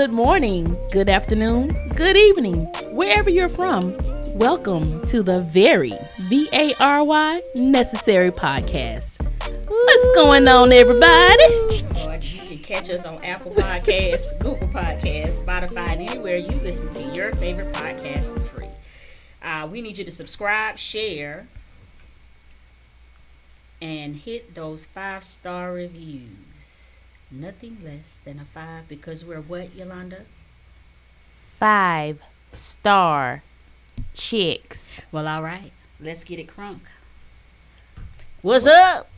Good morning, good afternoon, good evening, wherever you're from. Welcome to the very V A R Y Necessary Podcast. What's going on, everybody? You can catch us on Apple Podcasts, Google Podcasts, Spotify, and anywhere you listen to your favorite podcast for free. Uh, we need you to subscribe, share, and hit those five star reviews. Nothing less than a five because we're what, Yolanda? five star chicks. Well, all right. Let's get it crunk. What's up?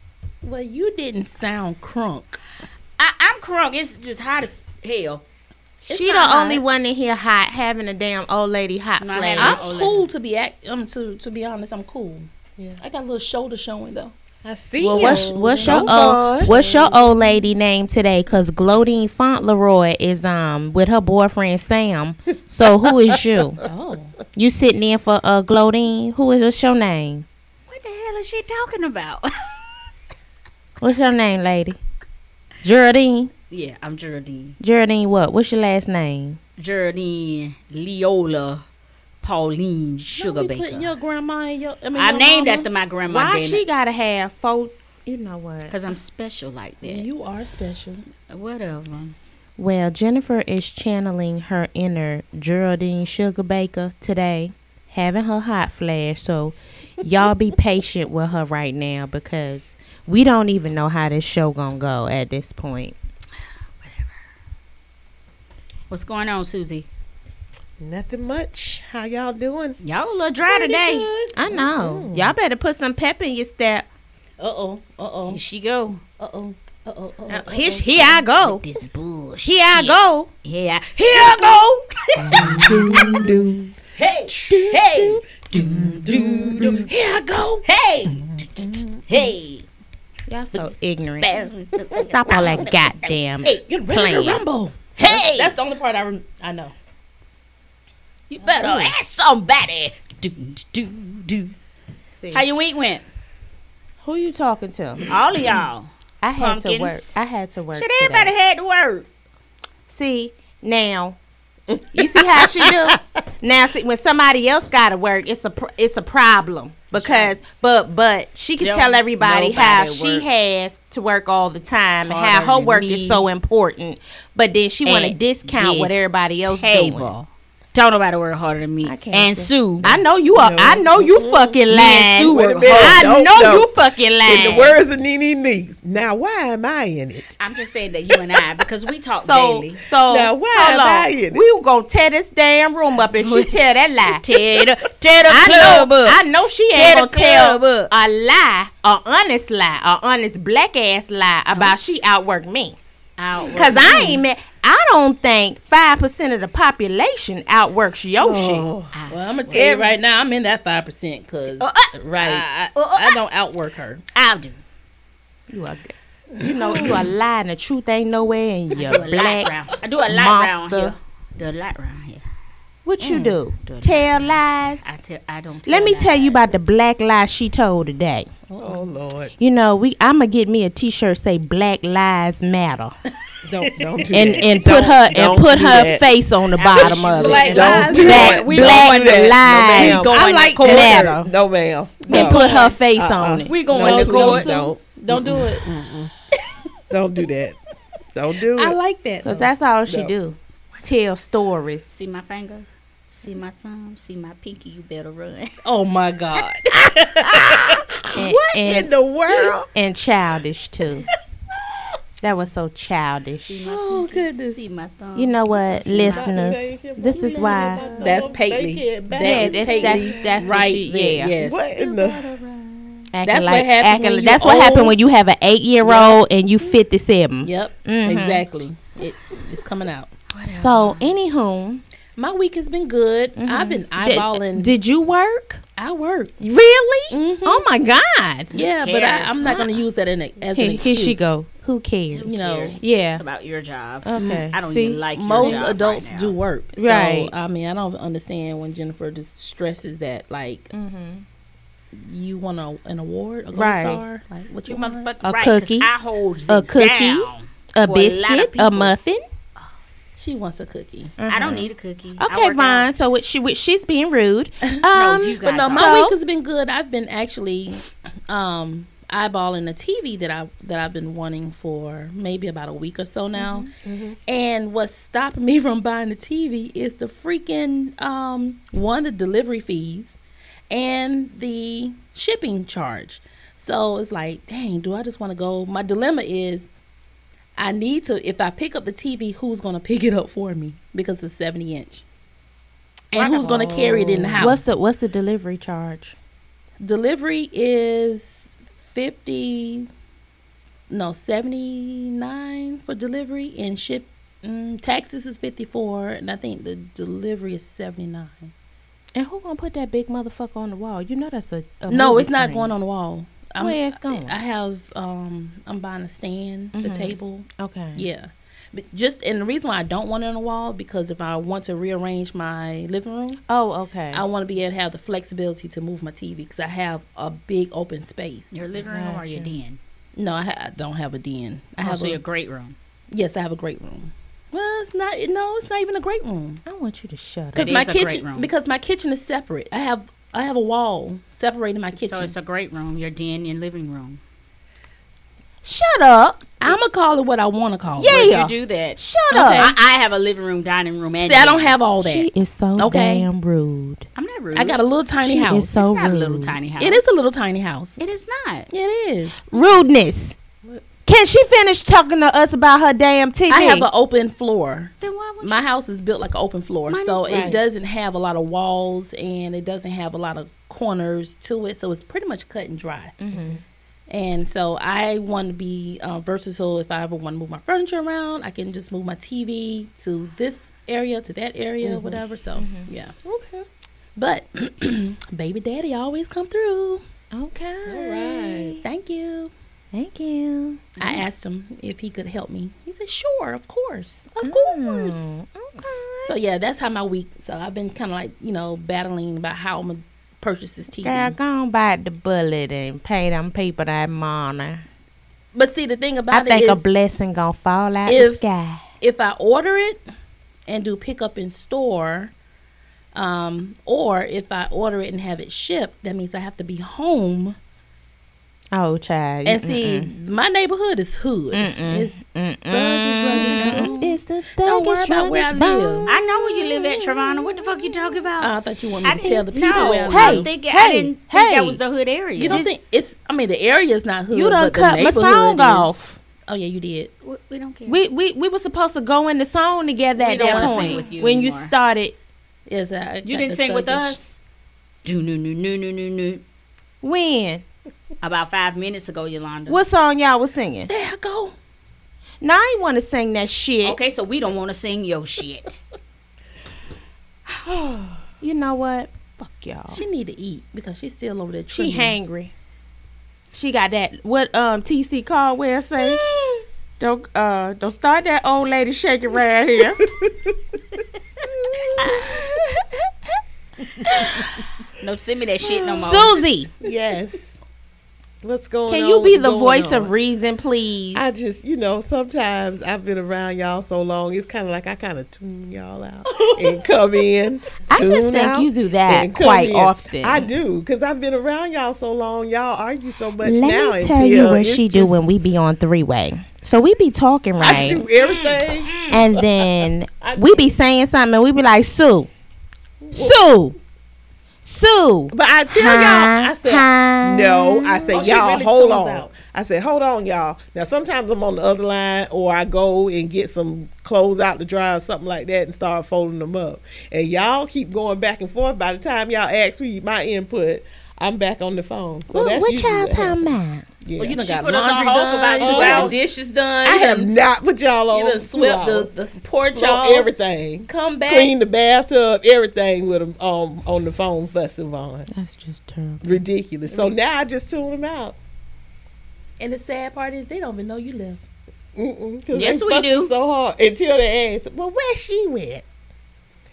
Well, you didn't sound crunk. I, I'm crunk. It's just hot as hell. she the not only hot. one in here hot having a damn old lady hot Not flash. I'm Olay. cool to be act. Um, to to be honest, I'm cool. Yeah, I got a little shoulder showing though. I see Well, you. what's what's your Don't old what's your old lady name today? Cause Glodine Fauntleroy is um with her boyfriend Sam. So who is you? Oh, You sitting in for uh Glodine? Who is what's your name? What the hell is she talking about? What's your name, lady? Geraldine. yeah, I'm Geraldine. Geraldine what? What's your last name? Geraldine Leola Pauline Don't Sugar be Baker. your grandma and your. I mean, I your named mama. after my grandma Why she gotta have four? You know what? because I'm special like that. You are special. Whatever. Well, Jennifer is channeling her inner Geraldine Sugar Baker today, having her hot flash. So, y'all be patient with her right now because we don't even know how this show gonna go at this point. Whatever. What's going on, Susie? Nothing much. How y'all doing? Y'all a little dry today. I know. Y'all better put some pep in your step. Uh oh. Uh oh. Here she go. Uh oh. Uh oh. Uh, here, here I go. This bullshit. Here I go. Here, I- here I go. doom, doom. Hey, hey. Doom, doom, doom. Here I go. Hey, hey. Y'all so ignorant. Stop all that goddamn. Hey, get ready Playing. to rumble. Hey, That's the only part I rem- I know. You better mm. ask somebody. Do, do, do. See. How your week went? Who you talking to? All of y'all. I had to work. I had to work. Shit, today. everybody had to work. See now, you see how she do. Now, see when somebody else got to work, it's a pr- it's a problem because but but she can Don't tell everybody how she work has to work all the time and how her work me is so important. But then she want to discount what everybody else doing. Table. Don't nobody work harder than me. I can't And see. Sue. I know you are. I know you fucking Me and lying. Sue Wait a work minute. hard. I know don't. you fucking In lying. the words of Nene Nee. Now, why am I in it? I'm just saying that you and I, because we talk So, daily. so Now, why am on. I in it? We gonna tear this damn room up if she tell that lie. Tear the, tear the I club know, up. I know she ain't the gonna tell club up. a lie, a honest lie, a honest black ass lie about oh. she outworked me. Outwork Cause I ain't met. I don't think five percent of the population outworks your shit. Oh, Well, I'm gonna tell you right now, I'm in that five percent because Uh, uh, right, I, uh, uh, I don't outwork her. I'll do. You are, you know, you are lying. The truth ain't nowhere, and Do you're a light black. round. I do a light round monster. here. Do a light round here. What you mm. do? Do a Tell round. lies. I tell. I don't. Tell. Let tell me tell you about the black lies she told today. Oh, oh Lord. You know, we I'ma get me a T-shirt say Black Lives Matter. Don't, don't do and that. and put Don't- her and don't put her that. face on the bottom of it. Black Don't do black that. We black going there. lives No, I to like that. matter No, ma'am. and put her face Uh-uh. on it. We going No, to no, court. don't. Don't do it. Don't do that. Don't do it. I like that. Cause that's all she do. Tell stories. See my fingers. See my thumb. See my pinky. You better run. oh my god. And, What in the world? and childish too. That was so childish. See my Oh goodness. See my thumb. You know what, See listeners? This is why. That's Paisley. That Yeah, is that's Paisley that's that's what right she, yeah. Yes. What in the? Acting That's what like- happens acting when like- you That's what happened when you have an eight-year-old and you fifty-seven. Yep. Mhm. Exactly. It, it's coming out. So, anywho, My week has been good. I've been eyeballing. did you work? I work. Really? Mhm. Oh my God! Yeah, but I, I'm not going to use that in a, as an Here, here she go. Who cares? You know, cares? Yeah. about your job. Okay. I don't See? even like your most job adults right now. do work. Right. So, I mean, I don't understand when Jennifer just stresses that, like, Mhm. you want a, an award, a gold Right. star, like what you You want? A right, 'cause cookie, I holds a it cookie, down A for a biscuit, a muffin. She wants a cookie. I don't need a cookie. Okay, work Vine. out. So what she what she's being rude. Um, No, you But no, my so- week has been good. I've been actually um eyeballing a TV that I that I've been wanting for maybe about a week or so now. And what's stopping me from buying the TV is the freaking um one the delivery fees and the shipping charge. So it's like, dang, do I just want to go? My dilemma is I need to if I pick up the TV, who's going to pick it up for me because it's 70 inch. And who's going to carry it in the house? What's the what's the delivery charge? delivery is 50 no 79 for delivery and ship mm, taxes is 54 and i think the delivery is 79 And who gonna put that big motherfucker on the wall? You know that's a, a no movie it's not screen. going on the wall I'm, Where it's going? i have um i'm buying a stand the Mhm. table Okay. yeah but just and the reason why i don't want it on the wall because if i want to rearrange my living room Oh, okay. i want to be able to have the flexibility to move my tv because i have a big open space Your living room or your den? no I, ha- I don't have a den i I have have a, your great room. Yes, I have a great room. Well, it's not. No, it's not even a great room I want you to shut up. because my is a great kitchen because my kitchen is separate. I have I have a wall separating my kitchen. So it's a great room. Your den and living room. Shut up. I'm gonna call it what I want to call Yeah. it. Would you do that? Shut Okay. up. I, I have a living room, dining room, and See, I don't have all that. She is so Okay. damn rude. I'm not rude. I got a little tiny She is house. so it's not a little tiny house. it is a little tiny house. It is not. It is. Rudeness. Can she finish talking to us about her damn TV? I have an open floor. Then why would My house is built like an open floor, Mine so it right. doesn't have a lot of walls and it doesn't have a lot of corners to it. So it's pretty much cut and dry. Mhm. And so I want to be uh, versatile. If I ever want to move my furniture around, I can just move my TV to this area, to that area, whatever. So yeah. Okay. But baby daddy always come through. Okay. All right. Thank you. Thank you. I asked him if he could help me. He said, "Sure, of course, of course." Mm, okay. So yeah, that's how my week. So I've been kind of like you know battling about how I'm gonna purchase this TV. Girl, go on bite the bullet and pay them people that money. But see, the thing about it is I think it a blessing gonna fall out the if- sky. if I order it and do pick up in store, um, or if I order it and have it shipped, that means I have to be home. Oh, child. And see, my neighborhood is hood. Mm-mm. It's Mm-mm. thuggish, ruggish, It's the Don't worry about where I live. bone. I know where you live at, Trevana. What the fuck you talking about? Oh, I thought you wanted me I to tell the people no, where I Hey, I'm live. thinking, hey, I didn't think hey. that was the hood area. You don't think it's? I mean, the area is not hood. You done but the cut my song is- off. Oh yeah, you did. we, we don't care. We, we we were supposed to go in the song together We at don't that point sing with you when you started. Yes, I you didn't the sing with us. Do no no no no no no. When? About five minutes ago, Yolanda. What song y'all was singing? There I go. Now I ain't want to sing that shit. Okay, so we don't want to sing your shit. You know what? Fuck y'all. She need to eat because she's still over there. Tree. She trimming. hangry. She got that. What um TC Caldwell say? don't uh don't start that old lady shaking around here. No, send me that shit no more. Susie, Yes. What's going on? can you be What's the voice on? of reason, please? I just, you know, sometimes I've been around y'all so long, it's kind of like I kind of tune y'all out and come in. I just think you do that quite in. often. I do, because I've been around y'all so long. Y'all argue so much Let now. me tell you what it's she do when we be on three way. So we be talking right? I right, do everything. and then I we be saying something, and we be like, Sue, Sue, Sue. But I tell Huh? y'all, I said, Huh? no. I said, Oh, y'all, really hold on. out. I said, hold on, y'all. Now, sometimes I'm on the other line or I go and get some clothes out to dry or something like that and start folding them up. And y'all keep going back and forth. By the time y'all ask me my input, I'm back on the phone. So What, that's what y'all talking about? Yeah. Well, you done She got put us on laundry hold for about done. two You got the dishes done. I have done, not put y'all on. you done swept the, the porch Swept off. everything. Come back. Clean the bathtub, everything with them um, on the phone fussing on. That's just terrible. Ridiculous. So now I just tune them out. And the sad part is they don't even know you left. Mm-mm, 'cause Yes, we do. So hard until they ask, "Well, where she went?"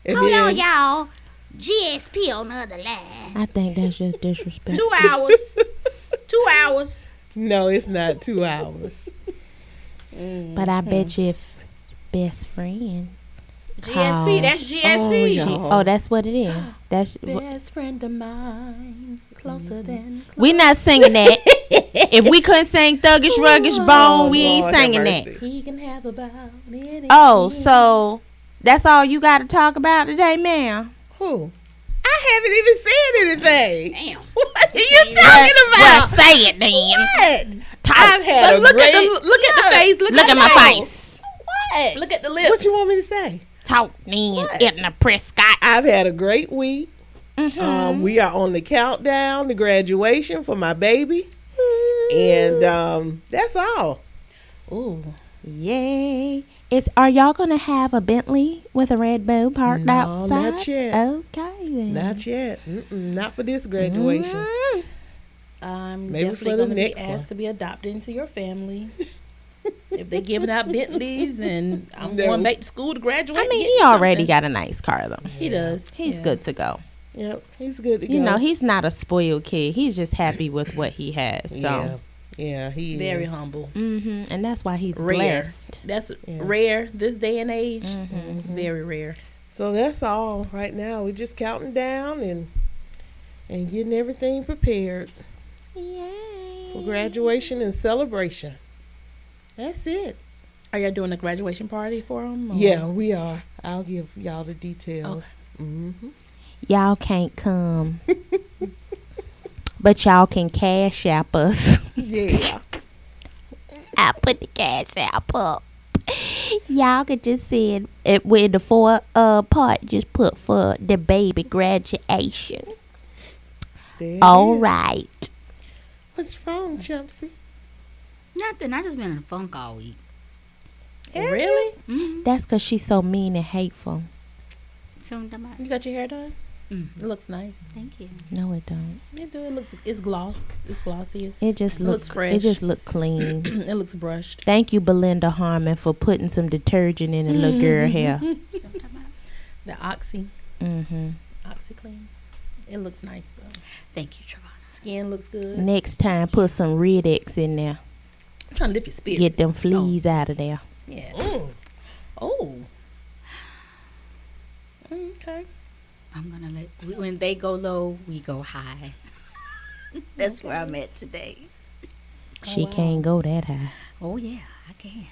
And Hold then, on, y'all. GSP on the other line. I think that's just disrespectful. Two hours. Two hours. No, it's not two hours. Mm-hmm. But I bet you if best friend. GSP. That's GSP. Oh, yeah. Oh, oh that's what it is. That's Best friend of mine, closer mm-hmm. than. we not singing that. if we couldn't sing Thuggish Ruggish Bone, we ain't Lord singing that. He can have about oh, anything. Oh, so that's all you got to talk about today, ma'am? Who? I haven't even said anything. Damn. What are you Well, talking well, about? say it then. What? Talk. I've had But a look great. at the look at the face. Look, Look at at my face. What? Look at the lips. What you want me to say? Talk then, What? Edna Prescott. I've had a great week. Mhm. Um, we are on the countdown to graduation for my baby, and um, that's all. Ooh, Yay. Is are y'all gonna have a Bentley with a red bow parked No, outside? not yet. Okay then. Not yet. Mm-mm, not for this graduation. Mm. I'm Maybe definitely for the going to be asked one. to be adopted into your family. if they're giving out Bentleys and I'm No. going back to school to graduate, I mean, he already something. got a nice car though. He does. He's yeah. good to go. Yep, he's good to You go. know, he's not a spoiled kid. He's just happy with what he has. So, yeah, yeah, he Very is. humble. hmm and that's why he's Rare. blessed. That's Yeah. rare this day and age. Mhm. Very rare. So that's all right now. We're just counting down and and getting everything prepared Yay. for graduation and celebration. That's it. Are y'all doing a graduation party for him? Yeah, we are. I'll give y'all the details. hmm Y'all can't come, but y'all can cash app us. Yeah. I put the cash app up. Y'all could just send it with the four uh part. Just put for the baby graduation. There it All is. right. What's wrong, Chumpsy? Nothing. I just been in a funk all week. Really? Mm-hmm. That's cause she's so mean and hateful. So I'm talking about- You got your hair done? Mhm. It looks nice. Thank you. No, it don't. It do. It looks. It's gloss. It's glossy. It's, It just it looks, looks fresh. It just look clean. it looks brushed. Thank you, Belinda Harmon, for putting some detergent in the little girl hair. The oxy, hmm OxiClean. It looks nice though. Thank you, Trevon. Skin looks good. Next time, put some Red X in there. I'm trying to lift your spirits. Get them fleas out of there. Yeah. Mm. Oh. Okay. I'm gonna let we- when they go low, we go high. That's where I'm at today. She oh, wow. can't go that high. Oh yeah, I can.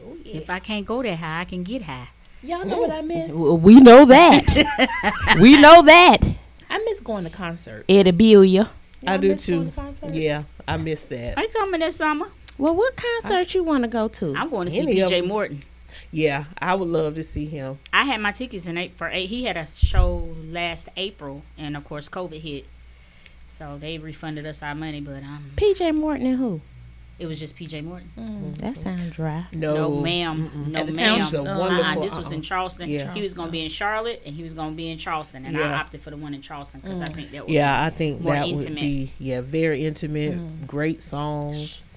Oh yeah. If I can't go that high, I can get high. Y'all know what I miss? We know that. we know that. I miss going to concerts. Eddie Billiard. I Y'all do miss going too. to? Yeah, I miss that. Are you coming this summer? Well, what concert you want to go to? I'm going to see Any of Morton. Yeah, I would love to see him. I had my tickets in eight for eight. He had a show last April, and of course COVID hit, so they refunded us our money. But um, PJ Morton and who? it was just PJ Morton. Mm. That sounds dry. No, No, ma'am. Mm-mm. No, ma'am. Township? Uh-uh, this was in uh-uh. Charleston. Yeah. He was going to be in Charlotte, and he was going to be in Charleston, and Yeah. I opted for the one in Charleston because I Mm. think that would Yeah, I think More that would be yeah very intimate, Mm. great songs, be you sleeping.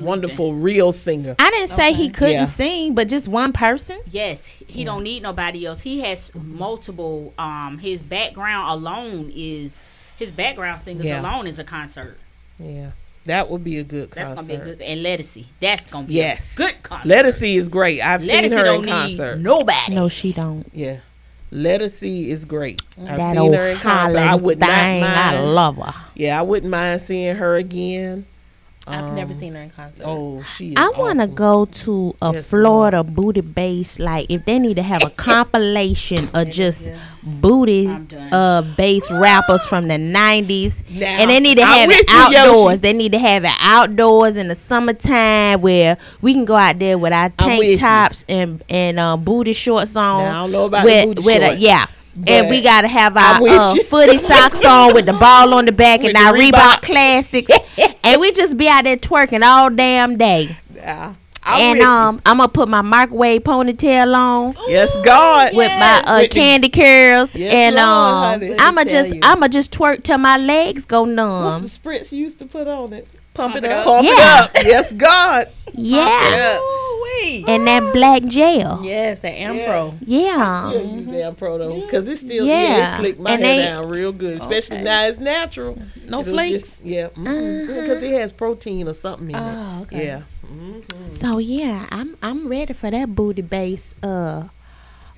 Wonderful real singer. I didn't say he couldn't Yeah. sing, but just one person. Yes, he don't need nobody else. He has multiple. Um, his background alone is his background singers Yeah. alone is a concert. Yeah, that would be a good concert. That's concert. gonna be a good. And Ledisi, that's gonna be Yes. a good concert. Ledisi is great. I've Ledisi seen her don't in need concert. nobody. No, she don't. Yeah, Ledisi is great. I've that seen her in concert. I would thing, not I love her. yeah, I wouldn't mind seeing her again. I've never Um, seen her in concert. Oh, she. Is I want to awesome. go to a Yes, Florida booty bass. Like if they need to have a compilation of just booty I'm uh bass rappers from the nineties. Now, And they need to have it with you, outdoors. They need to have it outdoors in the summertime where we can go out there with our I'm with tank you. tops and and uh, booty shorts on. Now, I don't know about with, the booty with a- shorts, And we gotta have our uh, footy socks on with the ball on the back With and our Reebok Reeboks. classics, and we just be out there twerking all damn day. Yeah, I'm and um, I'm gonna put my microwave ponytail on yes, God, with my uh, With the- candy curls, Yes, and um. I'ma just you. I'ma just twerk till my legs go numb. What's the spritz you used to put on it? Pump, Pump it it up. Pump Yeah. it up. Yes, God. Yeah, wait. and that black gel. Yes, at Ampro. Yeah, Still use Ampro though, because it still yeah, Yeah. it slick my And hair they- down real good, especially Okay. now it's natural. No It'll flakes. just- yeah, because it has protein or something in it. Oh, okay. Yeah. Mhm. So yeah, I'm I'm ready for that booty bass uh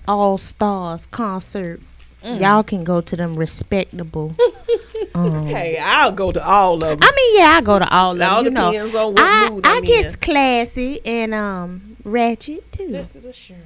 all stars concert. Mm. Y'all can go to them respectable. um, Hey, I'll go to all of them. I mean, yeah, I go to all of It all them. You know, depends on what I mood I I'm gets in. classy and um ratchet too. That's an assurance.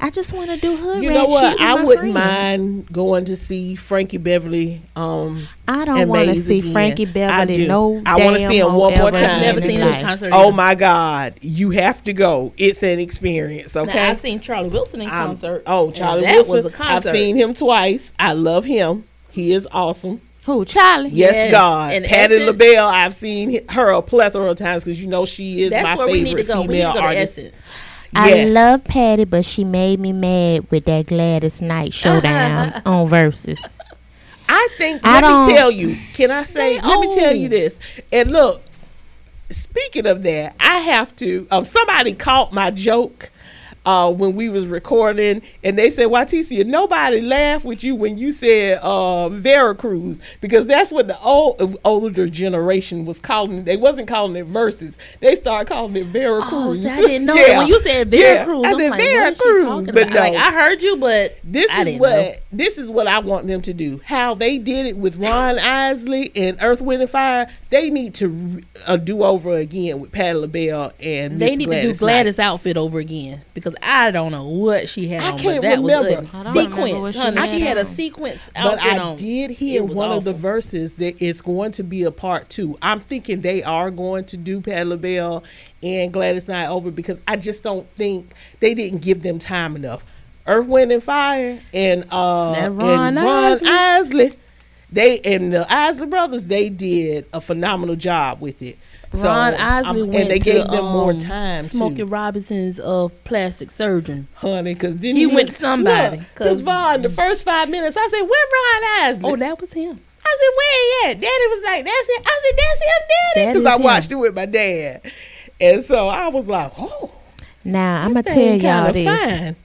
I just want to do hood. You rat know what? I wouldn't friends. mind going to see Frankie Beverly. Um, I don't want to see again. Frankie I Beverly do. no I wanna see him one more ever time. in Never seen him in concert. oh either. my God, you have to go. It's an experience. Now, Okay. I've seen Charlie Wilson in I'm- concert. Oh, and Charlie that Wilson. was a concert. I've seen him twice. I love him. He is awesome. Who Charlie? Yes, Yes, God. in Patti Essence- LaBelle, I've seen her a plethora of times because you know she is That's my where favorite we need to go. female We need to go to artist. Essence. I love Patti, but she made me mad with that Gladys Knight showdown on Verzuz. I think. I let don't- me tell you. Can I say? They let me tell you this. And look, speaking of that, I have to. Um, somebody caught my joke. Uh, when we was recording, and they said, "Watisia, nobody laughed with you when you said uh, Veracruz because that's what the old older generation was calling. it. They wasn't calling it verses. They started calling it Veracruz. Oh, see, I didn't know that. When you said Yeah. Veracruz, I I'm said like, what is she Veracruz, but about? Like, no. I heard you, but This I is didn't what know. this is what I want them to do. How they did it with Ron Isley and Earth, Wind and Fire. They need to uh, do over again with Patti LaBelle and They Miss need Gladys to do Knight. Gladys' outfit over again because I don't know what she had I on, can't but that remember. was I don't a remember what sequence, she honey. had She had a on. sequence But I on. did hear It was one of the verses that is going to be a part two. I'm thinking they are going to do Patti LaBelle and Gladys Knight over because I just don't think they didn't give them time enough. Earth, Wind and Fire and uh That and Ron Ron Isley. Isley. They and the Isley brothers, they did a phenomenal job with it. So, Ron I'm- Isley went and they to, gave them more um, time Smokey too, Robinson's uh, plastic surgeon. honey. Because then He went to somebody, Because Vaughn, the first five minutes, I said, "Where Ron Isley?" Oh, that was him. I said, "Where he at?" Daddy was like, "That's it." I said, "That's him, Daddy," because I him. watched it with my dad, and so I was like, "Oh, Now I'm gonna tell y'all this. fine."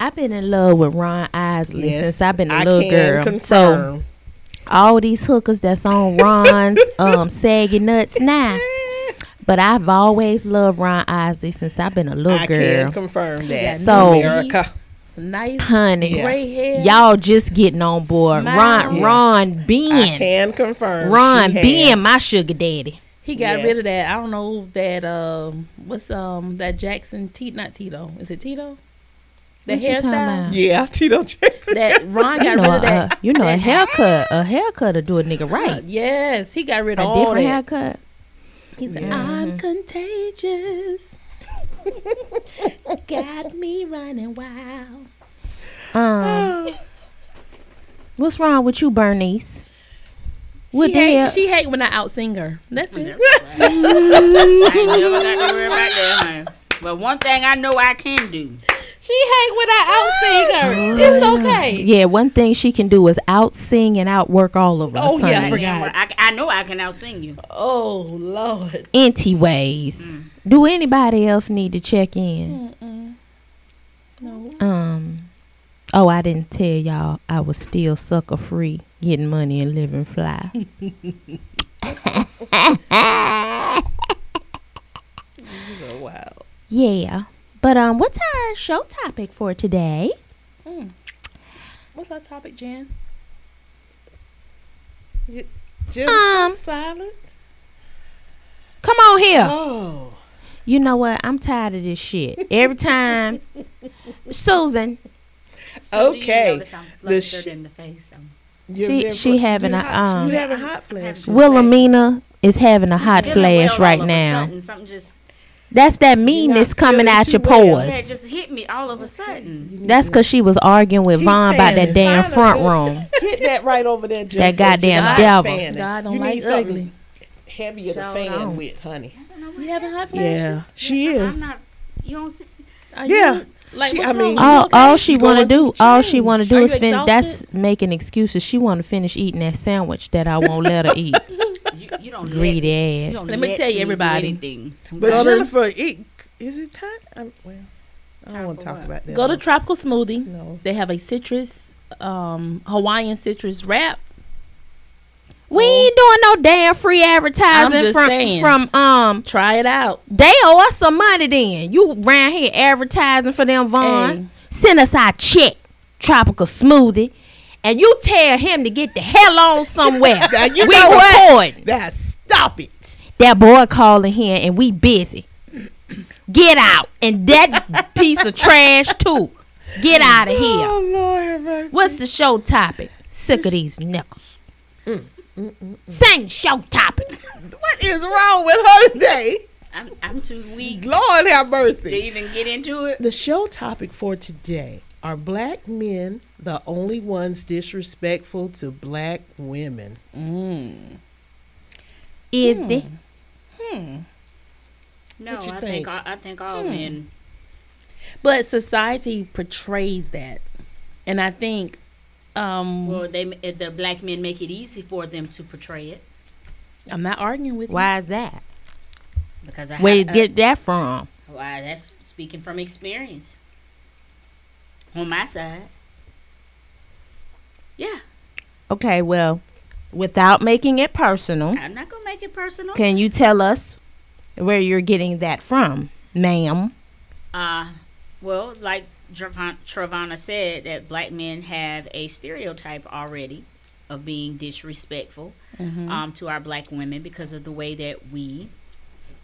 I've been in love with Ron Isley Yes, since I've been a I little girl. So all these hookers that's on Ron's um saggy nuts now. But I've always loved Ron Isley since I've been a little I girl. can confirm that. So- America, Nice, Honey, Yeah. gray hair. y'all just getting on board. Smile. Ron, Yeah. Ron I being, can confirm. Ron she being my sugar daddy. He got Yes. rid of that. I don't know that. Um, what's um that Jackson T? Not Tito. Is it Tito? The What you talking hairstyle. about? Yeah, Tito Jackson. That Ron You got know, rid of a, that. you know, a haircut, a haircut to do a nigga right. Yes, he got rid A of all different that. haircut. He said, Yeah. "I'm contagious." got me running wild. Um, what's wrong with you, Bernice? What she the hate, she hate when I outsing her. That's it. I ain't never got to worry about that, honey. But one thing I know I can do. She hate when I outsing her. It's okay. Yeah, one thing she can do is out sing and outwork all of us. Oh, yeah, I forgot. I, I know I can outsing you. Oh Lord. Anyways, Mm. do anybody else need to check in? Mm-mm. No. Um. Oh, I didn't tell y'all I was still sucker free, getting money and living fly. So wild. yeah, but um, what's our show topic for today? What's our topic, Jan? Just Um, silent. Come on here. Oh, You know what? I'm tired of this shit. Every time, Susan, So do you Okay. notice I'm The flustered sh- in the face? I'm you've She- she put- having you a, hot- um, you having hot flash. Wilhelmina is having a hot flash well right all of a now. sudden. Something just That's that meanness coming out your well. pores. yeah, it just hit me all of a sudden. Mm-hmm. That's because she was arguing with Keep Vaughn about that damn Find a front good- room. Hit that right over there, Jennifer. That goddamn Just devil. fanning. God don't you like need something ugly. Heavier to Shout fan out. with, honey. You having hot flashes? Yeah, she Yes, I'm- is. I'm not. You don't see. Are Yeah. You, like, She- what's I wrong? mean- You All, okay? all she want to do, all she want to do Are is you fin- That's making excuses. She want to finish eating that sandwich that I won't let her eat. You, you don't Greedy let, ass. You don't Let me tell you, everybody. anything. But Go to- Jennifer, it, is it time? I'm, well, I don't want to talk what? about that. Go to. Tropical Smoothie. No. They have a citrus, um, Hawaiian citrus wrap. We ain't doing no damn free I'm advertising from saying. from um. Try it out. They owe us some money. Then you around here advertising for them, Vaughn. Hey, send us our check, tropical smoothie, and you tell him to get the hell on somewhere. Now, you we know what? recording. Now stop it. That boy calling here and we busy. Get out. And that piece of trash too. Get out of oh, here. Oh Lord. What's the show topic? Sick of these nickels. Mm, mm, mm, Sing the show topic. What is wrong with her today? I'm, I'm too weak Lord have mercy. to mercy. even get into it. The show topic for today are black men the only ones disrespectful to black women? Mm. Is the Hmm. No, I think? think all, I think all Hmm. men. But society portrays that, and I think, um, Well, they the black men make it easy for them to portray it I'm not arguing with you. why is that? because I Where you have, get that from? Why, that's speaking from experience. On my side. Yeah, Okay, well, without making it personal, I'm not gonna make it personal. can you tell us where you're getting that from, ma'am? Uh, well, like Travana said, that black men have a stereotype already of being disrespectful Mhm. um, to our black women because of the way that we,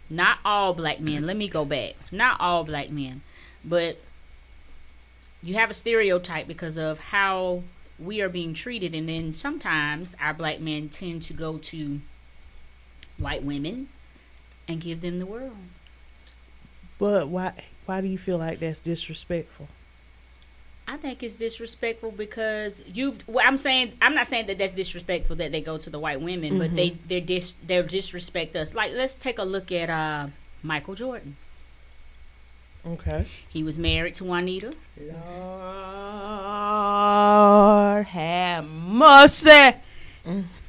not all black men, let me go back, not all black men, but you have a stereotype because of how we are being treated, and then sometimes our black men tend to go to white women and give them the world. But why why do you feel like that's disrespectful? I think it's disrespectful because you've. Well, I'm saying I'm not saying that that's disrespectful that they go to the white women, but they they dis they disrespect us. Like let's take a look at uh Michael Jordan. Okay. He was married to Juanita. Lord have mercy.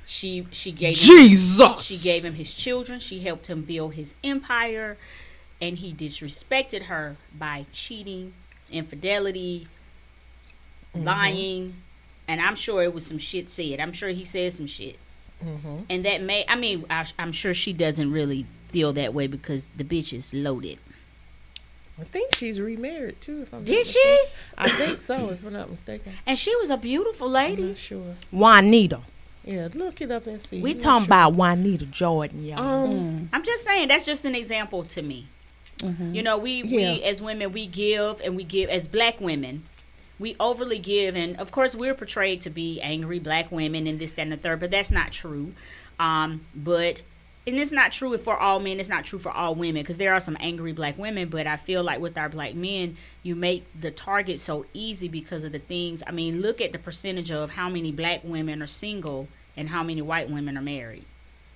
She she gave him, Jesus. she gave him his children. She helped him build his empire, and he disrespected her by cheating, infidelity, lying, and I'm sure it was some shit said. I'm sure he said some shit. Mm-hmm. And that may, I mean, I, I'm sure she doesn't really feel that way because the bitch is loaded. I think she's remarried too. If I'm not Did she? I think so. If I'm not mistaken. And she was a beautiful I'm lady. not sure. Juanita. Yeah, look it up and see. We I'm talking sure. about Juanita Jordan, y'all. Um, Mm. I'm just saying, that's just an example to me. Mhm. You know, we, Yeah. we as women, we give and we give, as black women, we overly give. And of course, we're portrayed to be angry black women and this, that, and the third, but that's not true. Um, but, and it's not true for all men, it's not true for all women because there are some angry black women. But I feel like with our black men, you make the target so easy because of the things. I mean, look at the percentage of how many black women are single and how many white women are married.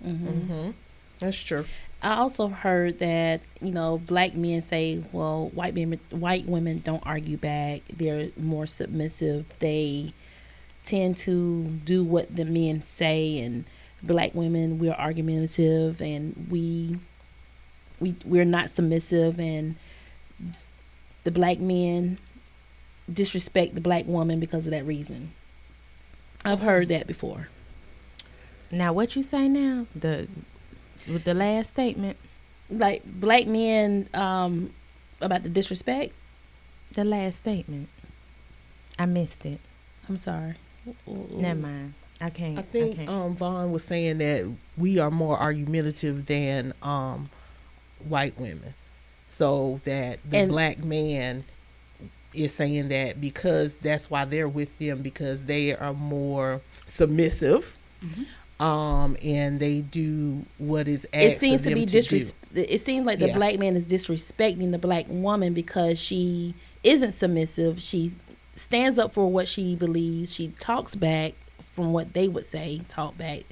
Mm-hmm. That's true. I also heard that you know black men say, well, white men, white women don't argue back. They're more submissive. They tend to do what the men say, and black women we're argumentative and we we we're not submissive, and the black men disrespect the black woman because of that reason. I've heard that before. Now, what you say now? The with the last statement, Like black men um about the disrespect. the last statement. I missed it. I'm sorry. Never mind. I can't. I think can't. um, Vaughn was saying that we are more argumentative than um, white women. So that the And- black man is saying that because that's why they're with them because they are more submissive. Um, and they do what is asked it seems to be do. disres. It seems like the Yeah. black man is disrespecting the black woman because she isn't submissive. She stands up for what she believes. She talks back from what they would say. Talk back.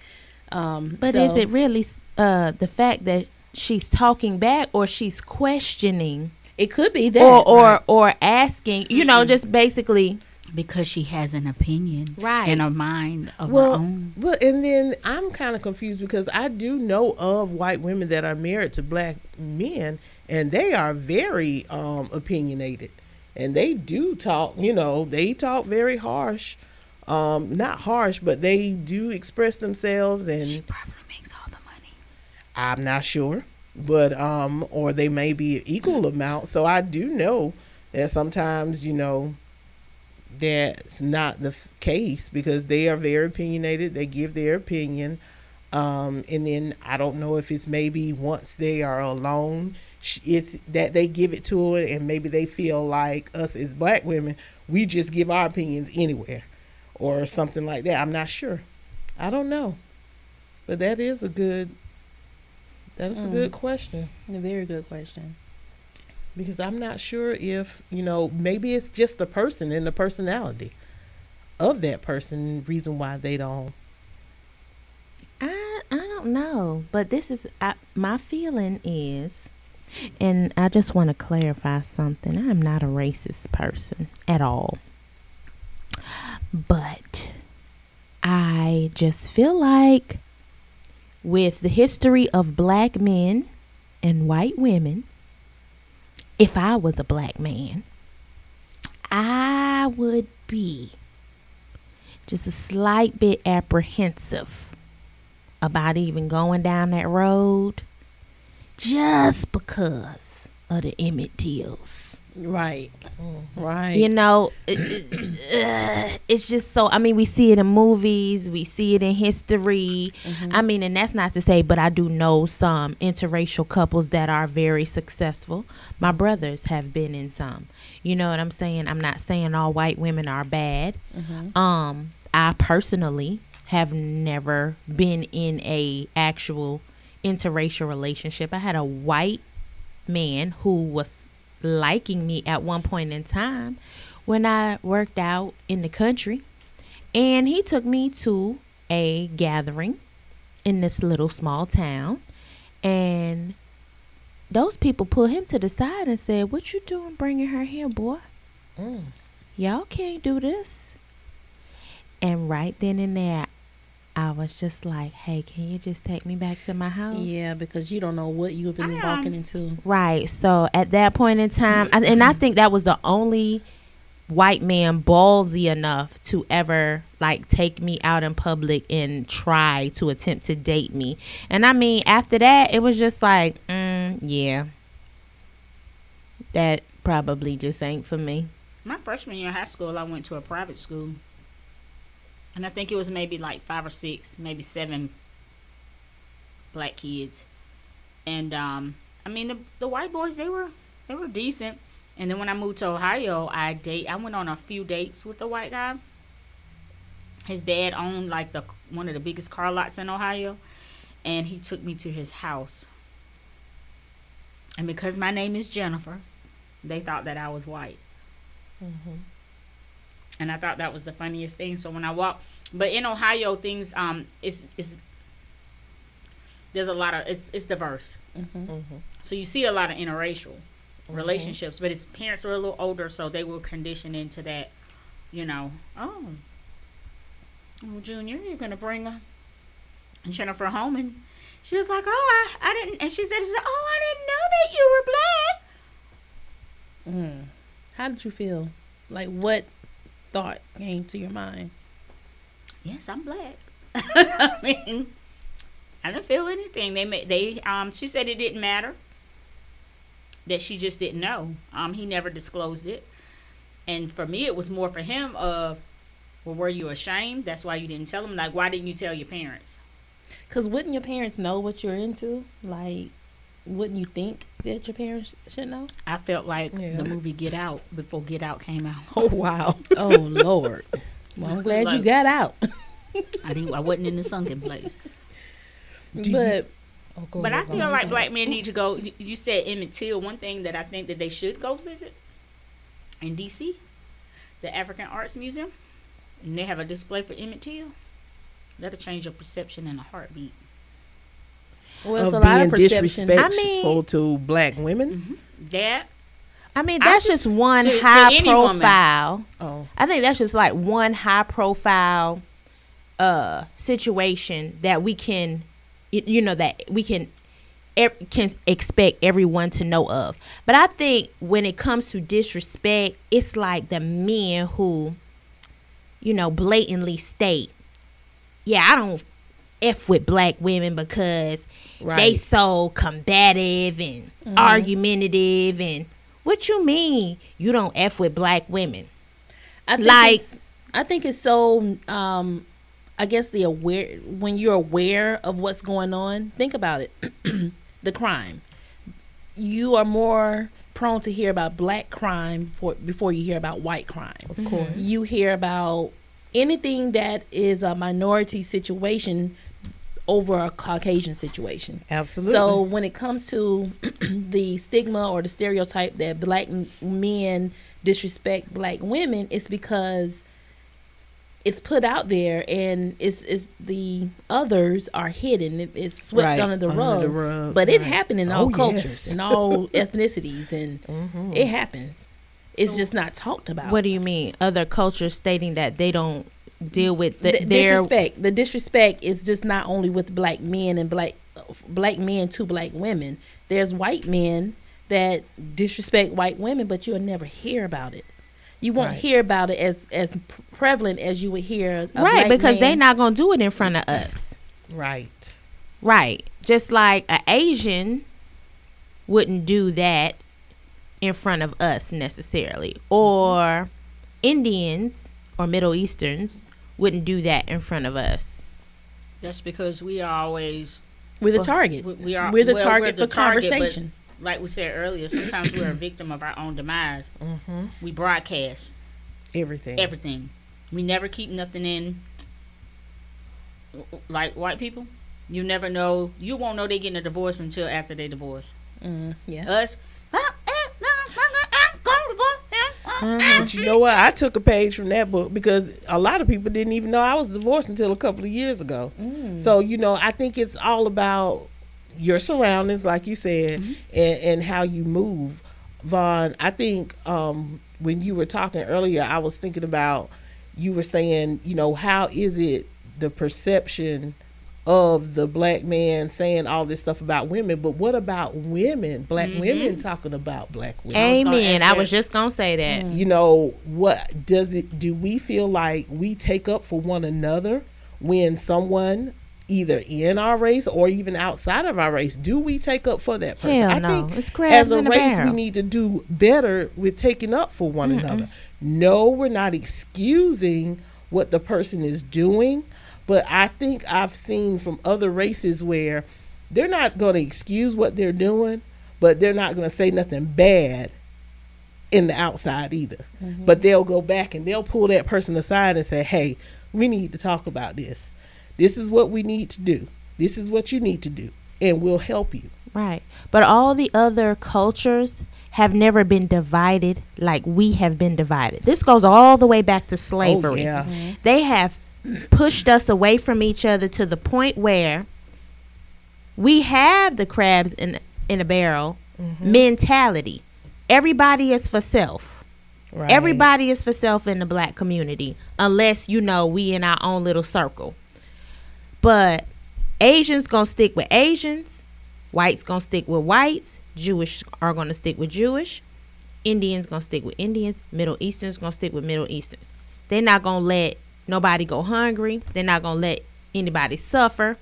Um, But so- is it really uh, the fact that she's talking back, or she's questioning, It could be that. or or or asking? You know, just basically. Because she has an opinion Right. and a mind of her Well, own. but and then I'm kind of confused because I do know of white women that are married to black men, and they are very um, opinionated, and they do talk. You know, they talk very harsh, um, not harsh, but they do express themselves, and She probably makes all the money. I'm not sure, but um, or they may be equal amount. So I do know that sometimes you know that's not the f- case because they are very opinionated. They give their opinion. Um, and then I don't know if it's maybe once they are alone, it's that they give it to her, and maybe they feel like us as black women, we just give our opinions anywhere, or something like that. I'm not sure. I don't know, but that is a good. That is a Mm. good question A very good question. because I'm not sure if you know maybe it's just the person and the personality of that person reason why they don't. I I don't know, but this is I, my feeling is, and I just want to clarify something. I'm not a racist person at all, but I just feel like with the history of black men and white women, if I was a black man, I would be just a slight bit apprehensive about even going down that road just because of the Emmett Tills. Right. Right. You know, it- it- uh, it's just so. I mean, we see it in movies, we see it in history. I mean, and that's not to say, but I do know some interracial couples that are very successful. My brothers have been in some. You know what I'm saying? I'm not saying all white women are bad. Um, I personally have never been in a actual interracial relationship. I had a white man who was liking me at one point in time when I worked out in the country. And he took me to a gathering in this little small town. And those people pulled him to the side and said, What you doing bringing her here, boy? Mm. Y'all can't do this. And right then and there, I was just like, Hey, can you just take me back to my house? Yeah, because you don't know what you've been um, walking into. Right. So at that point in time, I- and I think that was the only white man ballsy enough to ever like take me out in public and try to attempt to date me. And I mean, after that, it was just like, mm, yeah, that probably just ain't for me. My freshman year of high school, I went to a private school. And I think it was maybe like five or six, maybe seven black kids. And um, I mean the the white boys they were they were decent. And then when I moved to Ohio, I date I went on a few dates with the white guy. His dad owned like the one of the biggest car lots in Ohio, and he took me to his house. And because my name is Jennifer, they thought that I was white and I thought that was the funniest thing. So when I walk, but in Ohio, things um, it's it's there's a lot of it's it's diverse. Mm-hmm. So you see a lot of interracial relationships, but his parents are a little older, so they were conditioned into that. You know, oh, oh, Junior, you're gonna bring a Jennifer home, and she was like, oh, I I didn't, and she said, she said oh, I didn't know that you were black. Mm. How did you feel? Like, what thought came to your mind? yes, I'm black. I mean, I didn't feel anything. They made they um. She said it didn't matter. That she just didn't know. Um, he never disclosed it, and for me, it was more for him of, well, were you ashamed? That's why you didn't tell him. Like, why didn't you tell your parents? Because wouldn't your parents know what you're into? Like, wouldn't you think that your parents should know? I felt like Yeah. the movie Get Out before Get Out came out. Oh wow. Oh, Lord. Well, I'm glad you got out. I didn't. I wasn't in the sunken place. Do you- but Oh, go But I ahead, go feel ahead. like black men need to go. you- You said Emmett Till. One thing that I think that they should go visit in D.C. the African Arts Museum, and they have a display for Emmett Till. That'll change your perception in a heartbeat. Well, of a lot of being perception. disrespectful to black women. That I mean, I that's just- just, one to- to high any woman. profile. Oh, I think that's just like one high profile uh situation that we can you know that we can can expect everyone to know of. But I think when it comes to disrespect, it's like the men who you know blatantly state, "Yeah, I don't f with black women because they so combative and argumentative and what you mean you don't f with black women?" I think Like- it's, I think it's so. Um, I guess the aware when you're aware of what's going on. Think about it. the crime. You are more prone to hear about black crime for, before you hear about white crime. Of course. You hear about anything that is a minority situation over a Caucasian situation. Absolutely. So when it comes to the stigma or the stereotype that black men disrespect black women, it's because it's put out there and it's, it's the others are hidden. It, it's swept Right, under the under rug. the rug, but it right. happened in all Oh, cultures, yes. in all ethnicities, and Mhm. it happens. It's just not talked about. What do you mean? Other cultures stating that they don't deal with the, the their disrespect. The disrespect is just not only with black men and black black men to black women. There's white men that disrespect white women, but you'll never hear about it. You won't Right. hear about it as as prevalent as you would hear. A right black because they're not gonna do it in front of us. right. Right. Just like a Asian wouldn't do that in front of us necessarily. Or Indians or Middle Easterns wouldn't do that in front of us. That's because we are always We're the Well, target. we, we are We're the well, target the for target, conversation. like we said earlier, sometimes we're a victim of our own demise. Mm-hmm. We broadcast Everything. everything. We never keep nothing in. Like white people, you never know. You won't know they're getting a divorce until after they divorce. Mm, yeah. Us, But you know what? I took a page from that book because a lot of people didn't even know I was divorced until a couple of years ago. Mm. So you know, I think it's all about your surroundings, like you said, Mm-hmm. and, and how you move. Vaughn, I think um, when you were talking earlier, I was thinking about you were saying, you know, how is it the perception of the black man saying all this stuff about women, but what about women, black Mhm. women talking about black women? was gonna Amen. I was just gonna say that. you know what does it do we feel like we take up for one another when someone either in our race or even outside of our race do we take up for that person Hell i no. think It's crabs as a in a race we need to do better with taking up for one another no we're not excusing what the person is doing but i think i've seen from other races where they're not going to excuse what they're doing but they're not going to say nothing bad in the outside either. Mm-hmm. But they'll go back and they'll pull that person aside and say, "Hey, we need to talk about this. This is what we need to do. This is what you need to do, and we'll help you." Right. But all the other cultures have never been divided like we have been divided. This goes all the way back to oh, slavery. Oh, yeah. Mm-hmm. Mm-hmm. They have pushed us away from each other to the point where we have the crabs in in a barrel mm-hmm. mentality. Everybody is for self. Right. Everybody is for self in the black community, unless you know we in our own little circle. But Asians gonna stick with Asians, whites gonna stick with whites, Jewish are gonna stick with Jewish, Indians gonna stick with Indians, Middle Easterns gonna stick with Middle Easterns. They're not gonna let nobody go hungry. They're not gonna let anybody suffer.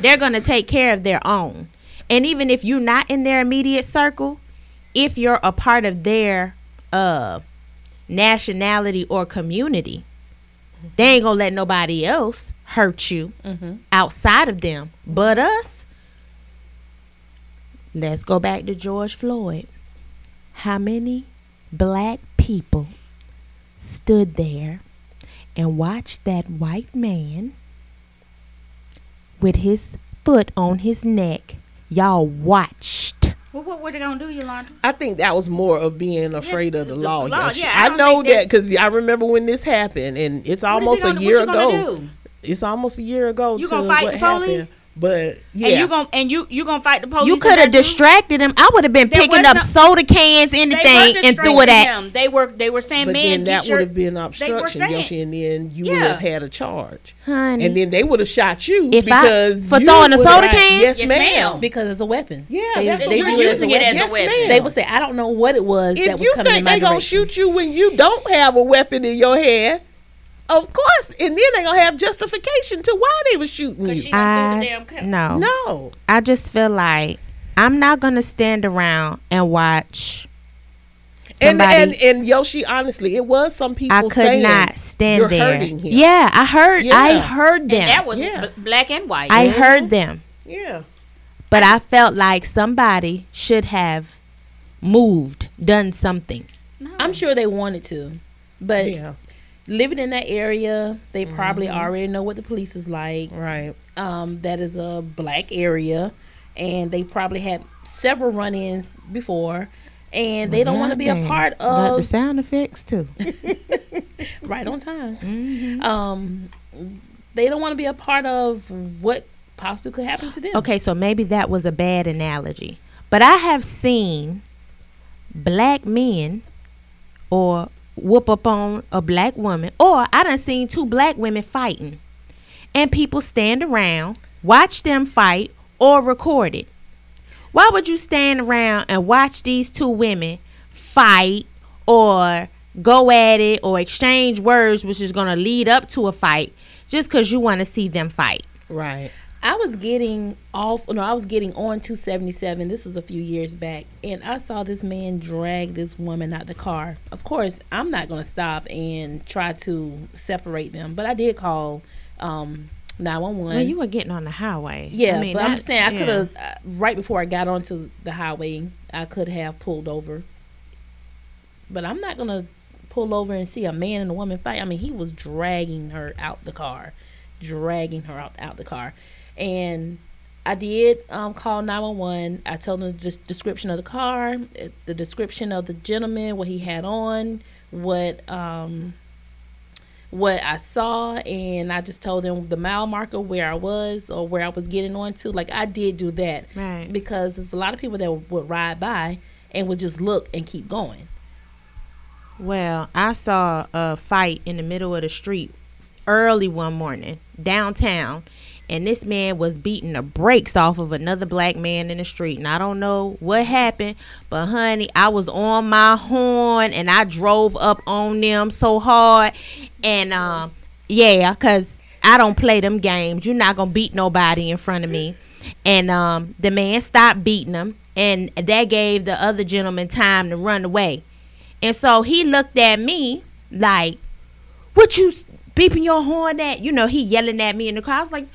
They're gonna take care of their own. And even if you're not in their immediate circle, if you're a part of their uh nationality or community, they ain't gonna let nobody else hurt you Mm-hmm. outside of them but us. Let's go back to George Floyd. How many black people stood there and watched that white man with his foot on his neck? Y'all watched. Well, what were they gonna do, Yolanda? I think that was more of being afraid of the, the law. law, yeah, I I, know that because I remember when this happened, and it's What is he almost gonna- a year what you gonna ago. do? It's almost a year ago. You to gonna fight what the police? Happened. But yeah, And you gonna and you you gonna fight the police? You could have distracted him. I would have been There picking up no- soda cans, anything, and threw it at. him. They were they were saying, but "Man, then that would have been obstruction, saying- Yoshi, and then you would have had a charge, Honey. and then they would have shot you If I- because for you throwing a soda can? Yes, Yes, ma'am. ma'am. Because it's a weapon. Yeah, they, that's they what do you're it as a using it weapon. as a weapon. They would say, "I don't know what it was that was you coming in think my they gonna shoot you when you don't have a weapon in your hand, of course, and then they gonna have justification to why they was shooting you. she done the I damn no. no, I just feel like I'm not gonna stand around and watch And, Somebody, and and Yoshi, honestly, it was some people I could saying not stand you're there. hurting him. Yeah, I heard. I Yeah. heard And them. that was Yeah. b- black and white. I mm-hmm. heard them, Yeah. but I felt like somebody should have moved, done something. No. I'm sure they wanted to, but Yeah. Living in that area, they probably already know what the police is like. Right. Um, that is a black area, and they probably had several run-ins before, and they don't want to be a part Got the sound effects too. right on time. Mhm. Um, they don't want to be a part of what possibly could happen to them. Okay, so maybe that was a bad analogy. But I have seen black men or whoop up on a black woman, or I done seen two black women fighting. And people stand around, watch them fight, or record it. Why would you stand around and watch these two women fight or go at it or exchange words which is going to lead up to a fight just because you want to see them fight? Right. I was getting off. No, I was getting on 277. This was a few years back, and I saw this man drag this woman out the car. Of course, I'm not going to stop and try to separate them, but I did call um, 911. Well, you were getting on the highway. yeah, I mean, but I'm saying I yeah. could have uh, right before I got onto the highway, I could have pulled over. But I'm not going to pull over and see a man and a woman fight. I mean, he was dragging her out the car, dragging her out out the car, and I did um, call 911. I told them the description of the car, eh, the description of the gentleman, what he had on, what um, what I saw, and I just told them the mile marker where I was or where I was getting on to. Like I did do that Right. because there's a lot of people that would ride by and would just look and keep going. Well, I saw a fight in the middle of the street early one morning downtown, and this man was beating the brakes off of another black man in the street. And I don't know what happened, but honey, I was on my horn and I drove up on them so hard. And um, yeah, cause I don't play them games. You're not gonna beat nobody in front of me. And um, the man stopped beating him, and that gave the other gentleman time to run away. And so he looked at me like, "What you beeping your horn at?" You know, he yelling at me in the car. I was like,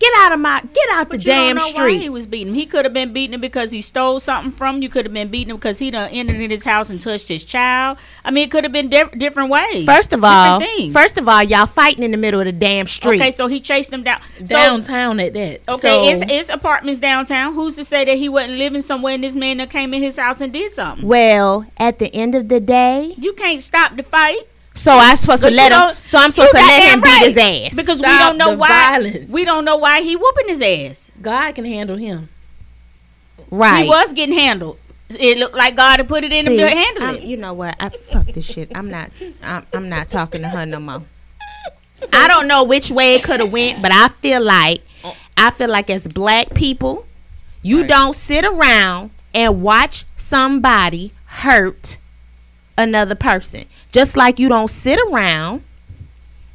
"Get out of my, get out But the you don't damn know why street." he was beating him. He could have been beating him because he stole something from you. Could have been beating him because he done entered in his house and touched his child. I mean, it could have been diff- different ways. First of Different all, first of all, y'all fighting in the middle of the damn street. okay, so he chased him down. So, Downtown at that. okay, So, it's, it's apartments downtown. Who's to say that he wasn't living somewhere and this man that came in his house and did something? well, at the end of the day, You can't stop the fight so I'm supposed to let him. So I'm supposed to let him goddamn beat right. his ass. because we don't know why. violence. We don't know why he whooping his ass. God can handle him. right. He was getting handled. It looked like God had put it in him See, to handle I'm- it. You know what? I fuck this shit. I'm not. I'm, I'm not talking to her no more. I don't know which way it could have went, but I feel like I feel like as black people, you Right. don't sit around and watch somebody hurt another person. Just like you don't sit around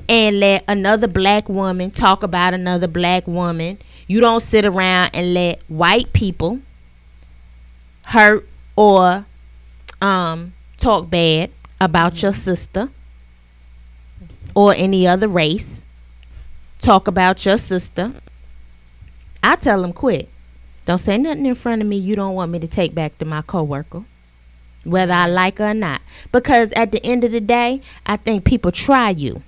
and let another black woman talk about another black woman. You don't sit around and let white people hurt or um talk bad about your sister or any other race. Talk about your sister. I tell them quit. Don't say nothing in front of me you don't want me to take back to my coworker. Whether I like her or not. Because at the end of the day, I think people try you.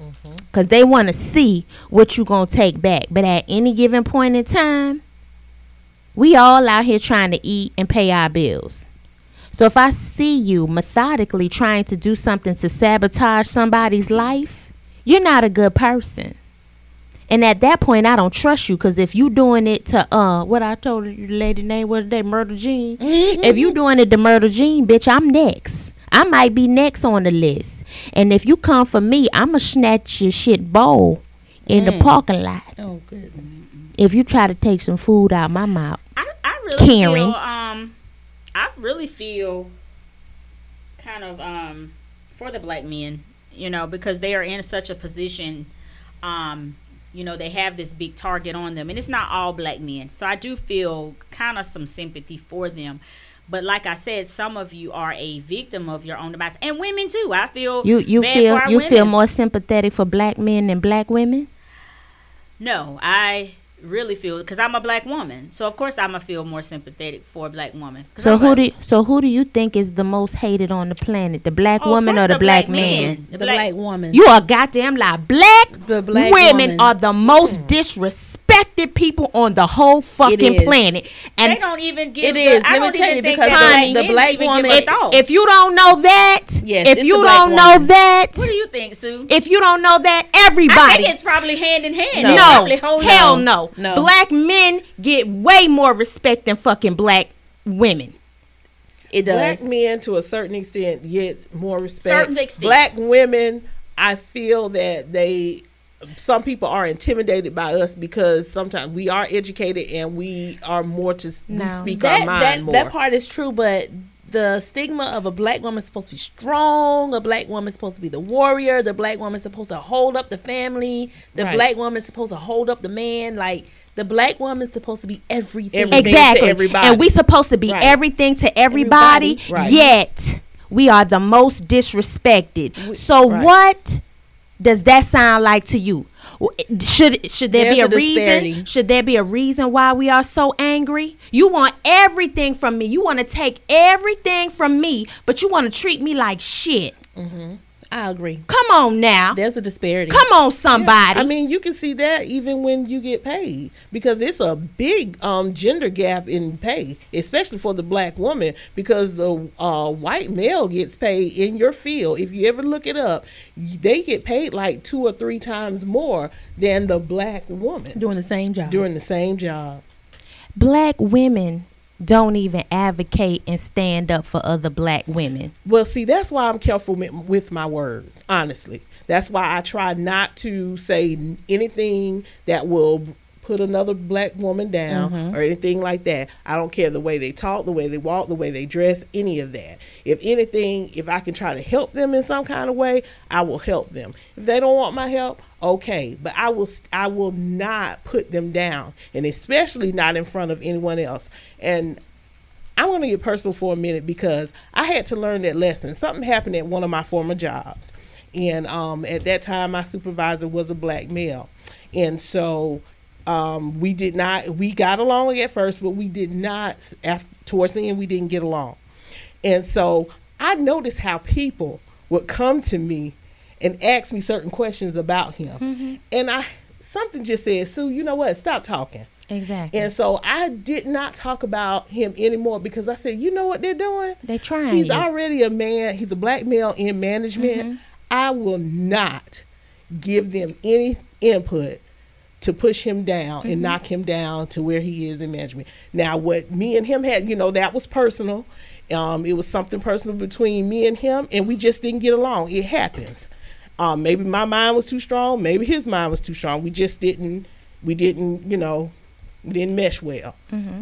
Mm-hmm. Because they want to see what you going to take back. But at any given point in time, we all out here trying to eat and pay our bills. So if I see you methodically trying to do something to sabotage somebody's life, you're not a good person. And at that point, I don't trust you because if you doing it to uh, what I told you, the lady name was that Murder Jean. if you doing it to Murder Jean, bitch, I'm next. I might be next on the list. And if you come for me, I'ma snatch your shit bowl in the Mm. parking lot. Oh goodness. If you try to take some food out my mouth. I, I really Karen. feel um I really feel kind of um for the black men, you know, because they are in such a position um you know, they have this big target on them and it's not all black men. So I do feel kind of some sympathy for them. But like I said, some of you are a victim of your own demise, and women too. I feel You you feel you feel more sympathetic for black men than black women? No, I really feel because I'm a black woman, so of course I'm gonna feel more sympathetic for a black woman. 'Cause So I'm who black. do so who do you think is the most hated on the planet? The black Oh, woman or the, the black, black man? man. The, The black, black- woman. You are goddamn lie. Black, The black women woman. are the most hmm. disrespected people on the whole fucking planet, and They don't even give. It the- is. I Let me don't tell even you, think because that the- black the black woman- if, if you don't know that, Yes, if you don't know woman. that, what do you think, Sue? if you don't know that, everybody. I everybody. think it's probably hand in hand. No. They no, probably hold hell no. No. Black men get way more respect than fucking black women. it does. Black men, to a certain extent, get more respect. Certain extent. Black women, I feel that they, some people are intimidated by us because sometimes we are educated and we are more to s- we No. speak our mind that more. that part is true, but the stigma of a black woman is supposed to be strong. A black woman is supposed to be the warrior. The black woman is supposed to hold up the family. The Right. black woman is supposed to hold up the man. Like the black woman is supposed to be everything. Everything. to Exactly. everybody. And we supposed to be Right. everything to everybody, Everybody. Right. yet we are the most disrespected. We- so Right. what does that sound like to you? Should should there There's be a, a reason? Should there be a reason why we are so angry? You want everything from me. You want to take everything from me, but you want to treat me like shit. Mm-hmm. I agree. Come on now. There's a disparity. Come on, somebody. I mean, you can see that even when you get paid because it's a big um, gender gap in pay, especially for the black woman because the uh, white male gets paid in your field. If you ever look it up, they get paid like two or three times more than the black woman doing the same job. doing the same job. black women don't even advocate and stand up for other black women. Well, see, that's why I'm careful with, my words, honestly. That's why I try not to say anything that will put another black woman down or anything like that. I don't care the way they talk, the way they walk, the way they dress, any of that. If anything, if I can try to help them in some kind of way, I will help them. If they don't want my help, okay, but I will I will not put them down, and especially not in front of anyone else. And I'm going to get personal for a minute because I had to learn that lesson. Something happened at one of my former jobs. And um, at that time, my supervisor was a black male. And so um, we did not, we got along at first, but we did not, after, towards the end, we didn't get along. And so I noticed how people would come to me and ask me certain questions about him. And I, something just said, Sue, you know what? Stop talking. Exactly. And so I did not talk about him anymore because I said, you know what they're doing? They're trying. He's already a man. He's a black male in management. I will not give them any input to push him down and knock him down to where he is in management. Now, what me and him had, you know, that was personal. Um, it was something personal between me and him, and we just didn't get along. It happens. Um, maybe my mind was too strong. Maybe his mind was too strong. We just didn't. We didn't, you know, we didn't mesh well.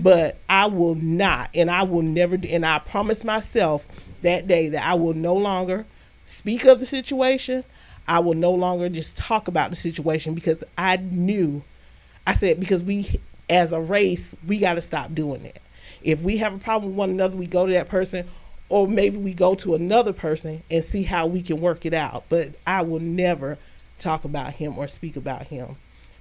But I will not, and I will never, do, and I promised myself that day that I will no longer speak of the situation. I will no longer just talk about the situation because I knew, I said, because we, as a race, we got to stop doing that. If we have a problem with one another, we go to that person, or maybe we go to another person and see how we can work it out. But I will never talk about him or speak about him,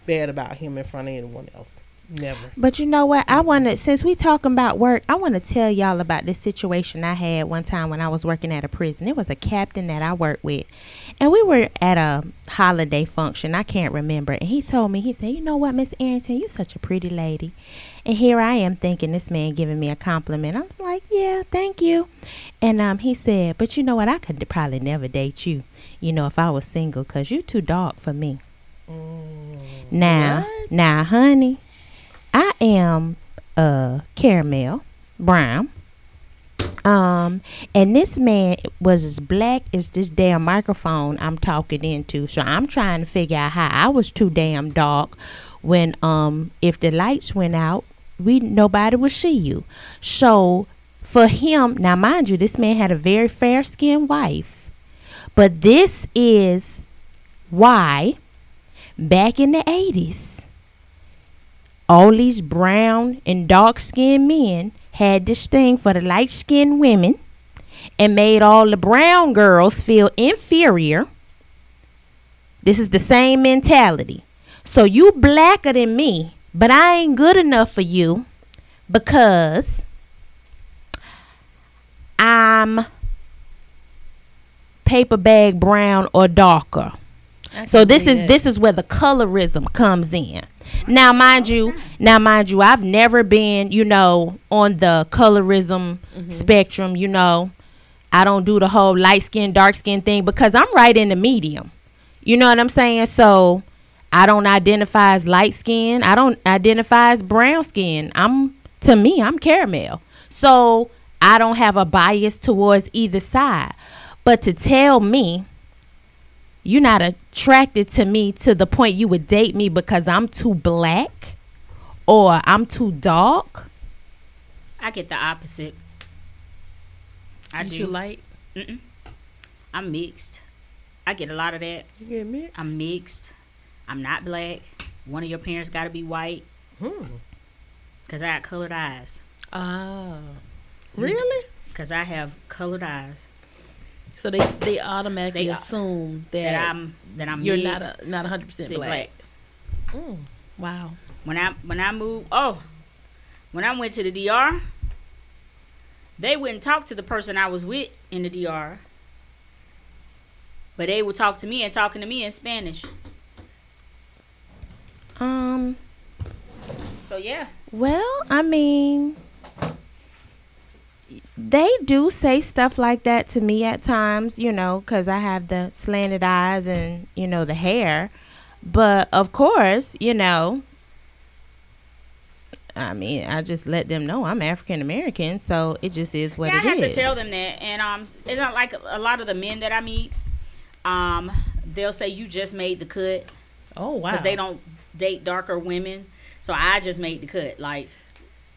bad about him in front of anyone else. Never. But you know what? I want to, since we talking about work, I want to tell y'all about this situation I had one time when I was working at a prison. It was a captain that I worked with, and we were at a holiday function. I can't remember, and he told me, he said, "You know what, Miss Arrington, you're such a pretty lady." And here I am thinking this man giving me a compliment. I was like, "Yeah, thank you." And um, he said, "But you know what? I could probably never date you. You know, if I was single, cause you're too dark for me." Now, What? now, honey, I am uh caramel brown. Um, and this man was as black as this damn microphone I'm talking into. So I'm trying to figure out how I was too damn dark when um if the lights went out, we nobody would see you. So for him, now mind you, this man had a very fair skinned wife. But this is why back in the 80s all these brown and dark skinned men had this thing for the light skinned women and made all the brown girls feel inferior. This is the same mentality. So you blacker than me, but I ain't good enough for you because I'm paper bag brown or darker. I So this is that. this is where the colorism comes in. Now, mind you, now mind you, I've never been, you know, on the colorism mm-hmm. spectrum. You know, I don't do the whole light skin, dark skin thing because I'm right in the medium. You know what I'm saying? So I don't identify as light skin. I don't identify as brown skin. I'm to me, I'm caramel. So I don't have a bias towards either side. But to tell me you're not attracted to me to the point you would date me because I'm too black or I'm too dark. I get the opposite. I You do. too light. Mm-mm. I'm mixed. I get a lot of that. You get me? I'm mixed. I'm not black. One of your parents got to be white Hmm. because I got colored eyes. Oh. Really? Because I have colored eyes. So they they automatically They- assume That that, I'm that I'm you're mixed, not a, not 100 percent say black. Mm. Wow. When I when I moved, oh, when I went to the DR, they wouldn't talk to the person I was with in the DR, but they would talk to me and talking to me in Spanish. Um, So yeah, well, I mean, they do say stuff like that to me at times, you know, because I have the slanted eyes and, you know, the hair. But of course, you know, I mean, I just let them know I'm African American, so it just is what yeah, I have is. to tell them that, and um, it's not like a lot of the men that I meet, um, they'll say you just made the cut Oh wow. because they don't date darker women. So I just made the cut, like,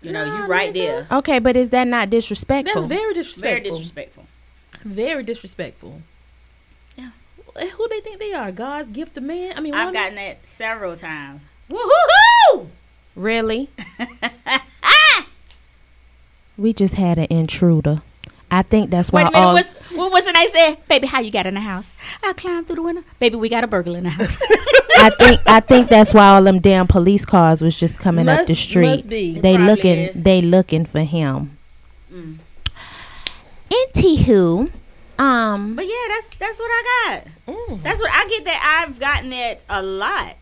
you know, Nah, you right nigga. there, Okay, but is that not disrespectful? That's very disrespectful. very disrespectful. Very disrespectful. Yeah. Who they think they are? God's gift to man? I mean, I've woman? gotten that several times. Woohoo! Really? we just had an intruder. I think that's why Wait a minute, all. what's, what was it they said? Baby, how you got in the house? I climbed through the window. Baby, we got a burglar in the house. I think I think that's why all them damn police cars was just coming up the street. must be. They Probably looking is. they looking for him. Mm. Anywho, um, but yeah, that's that's what I got. Mm. That's what I get that I've gotten that a lot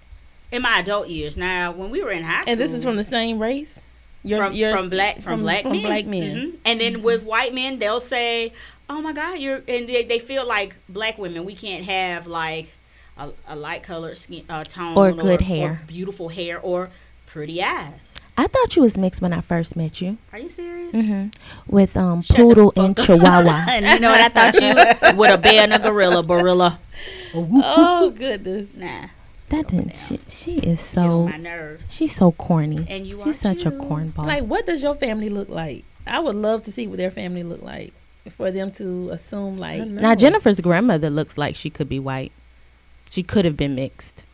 in my adult years. Now, when we were in high school, And this is from the same race. Yours- from, yours- from black from, black from men. black men. Mhm. And then with white men, they'll say, "Oh my God, you're," and they, they feel like black women we can't have like a, a light colored skin uh, tone Or good hair. beautiful hair, or pretty eyes. I thought you was mixed when I first met you. Are you serious? hmm With um Shut poodle and up. chihuahua. and you know what I thought you with a bear and a gorilla, gorilla. Oh goodness. Nah, That didn't. She, she is get on so. my nerves. She's so corny. And you are She's such a cornball. Like, what does your family look like? I would love to see what their family look like for them to assume like. Now Jennifer's grandmother looks like she could be white. She could have been mixed,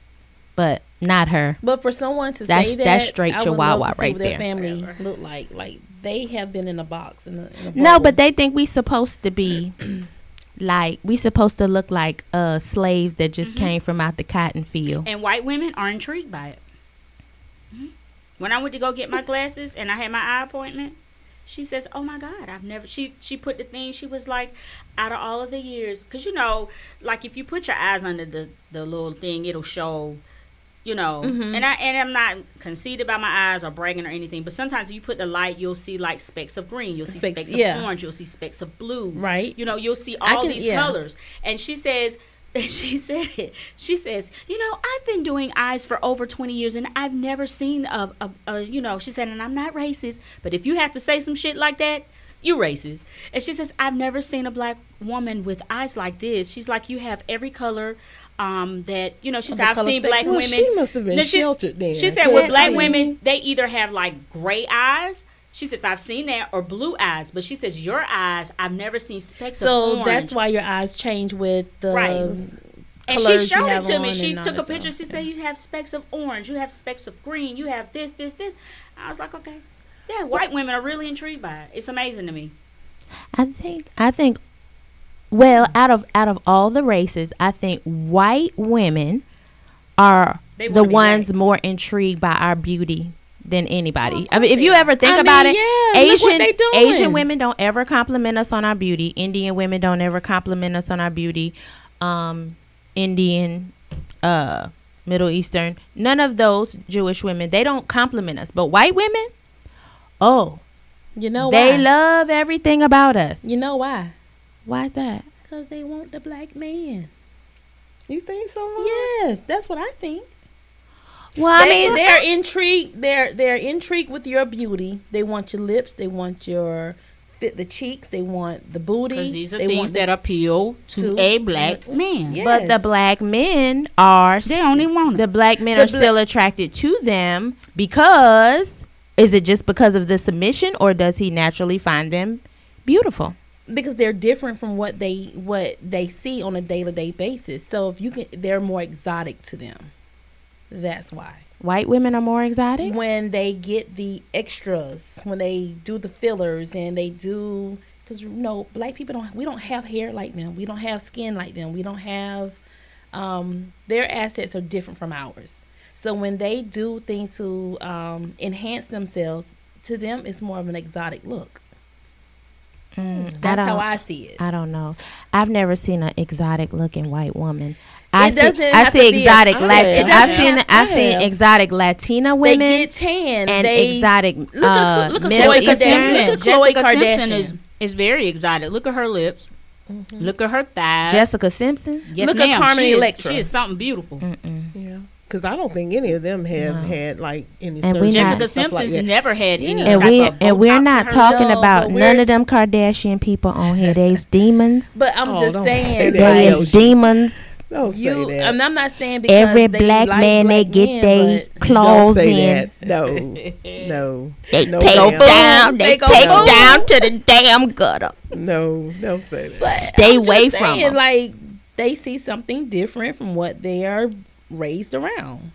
but not her. But for someone to That's- say that, that's straight I would Chihuahua love to see right what their there. family Whatever. look like. Like they have been in a box. In a, in a No, but they think we supposed to be like we supposed to look like uh slaves that just Mhm. came from out the cotton field. And white women are intrigued by it. Mhm. When I went to go get my glasses and I had my eye appointment, she says, "Oh my God, I've never." She she put the thing. She was like, out of all of the years, because you know, like if you put your eyes under the the little thing, it'll show. You know, Mhm. and I and I'm not conceited about my eyes or bragging or anything, but sometimes if you put the light, you'll see like specks of green, you'll see Specks, specks, yeah. of orange, you'll see specks of blue, right. you know, you'll see all can- these yeah. colors. And she says, she said it. She says, you know, I've been doing eyes for over 20 years and I've never seen a, a, a, you know, she said, and I'm not racist, but if you have to say some shit like that, you racist. And she says, I've never seen a black woman with eyes like this. She's like, you have every color um, that, you know, she Of said, I've seen black? Well, women. she must have been No, she- sheltered then. She said 'cause, with I black mean, women, they either have like gray eyes. She says I've seen that or blue eyes, but she says your eyes I've never seen specks of So orange. that's why your eyes change with the Right. and she colors you showed it to me. on She took a picture. stuff. She said you have specks of orange, you have specks of green, you have this, this, this. I was like, okay. Yeah, white women are really intrigued by it. It's amazing to me. I think I think well, out of out of all the races, I think white women are the ones more intrigued by our beauty than anybody. I mean, if you ever think I about mean, it, yeah, Asian. Asian women don't ever compliment us on our beauty. Indian women don't ever compliment us on our beauty. Um, Indian, uh, Middle Eastern, none of those Jewish women they don't compliment us. But white women, oh, You know they why? love everything about us. you know why? Why is that? Because they want the black man. You think so? Mom? Yes, that's what I think. Well, I they, mean, they're intrigued. They're they're intrigued with your beauty. They want your lips. They want your fit the cheeks. They want the booty. Because these are they things want that appeal to, to- a black man. Yeah. but the black men are They don't want the black men The are bla- still attracted to them because is it just because of the submission or does he naturally find them beautiful? Because they're different from what they what they see on a day to day basis. So if you can, they're more exotic to them. That's why. White women are more exotic. when they get the extras, when they do the fillers and they do because you know black people don't we don't have hair like them, we don't have skin like them, we don't have um, their assets are different from ours. So when they do things to um, enhance themselves, to them it's more of an exotic look. Mm, That's how I see it. I don't know. I've never seen an exotic looking white woman. I It see, doesn't I have see to be a- exotic. I Lat- have. I've seen have- I've seen have. exotic Latina women they get tan and they, exotic Look at uh, look at Middle Khloe Jessica Kardashian. Simpson. Look at Khloe Jessica Simpson Kardashian. is, is very exotic. Look at her lips. Look at her thighs. Jessica Simpson. yes, Look at ma'am. Carmen she is, Electra. she is something beautiful. Mm-mm. Yeah. Because I don't think any of them have No. had like any. And we surgery not- Jessica stuff like Simpson's that. never had any And type we of and Botox we're not talking No, about none of them Kardashian people on here. They's demons. But I'm Oh, just don't say saying, that. They is demons. Don't you, say that. and I'm not saying because Every they black like man they black get men, they but don't claws say in. that. No, no, They No, take ma'am. down. They, They go take boom. down to the damn gutter. no. Don't say that. But Stay I'm just away from saying, 'em. Like they see something different from what they are raised around,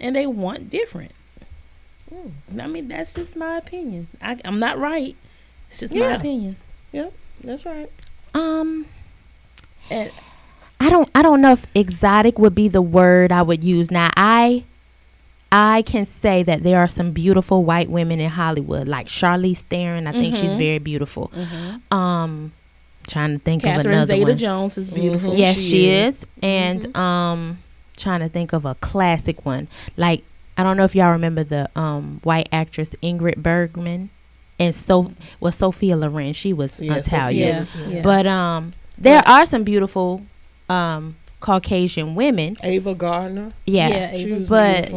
and they want different. I mean, that's just my opinion. I, I'm not right. It's just my opinion. Yep, That's right. Um, And I don't. I don't know if exotic would be the word I would use. Now, I, I can say that there are some beautiful white women in Hollywood, like Charlize Theron. I think she's Mhm. very beautiful. Um, trying to think of Catherine another Zeta one. Jones is beautiful. Yes, she she, is. is. And um trying to think of a classic one. Like I don't know if y'all remember the um white actress Ingrid Bergman and so well Sophia Loren. She was Yeah, Italian. Yeah, yeah. But um there are some beautiful um Caucasian women. Ava Gardner. Yeah. yeah, Ava's But-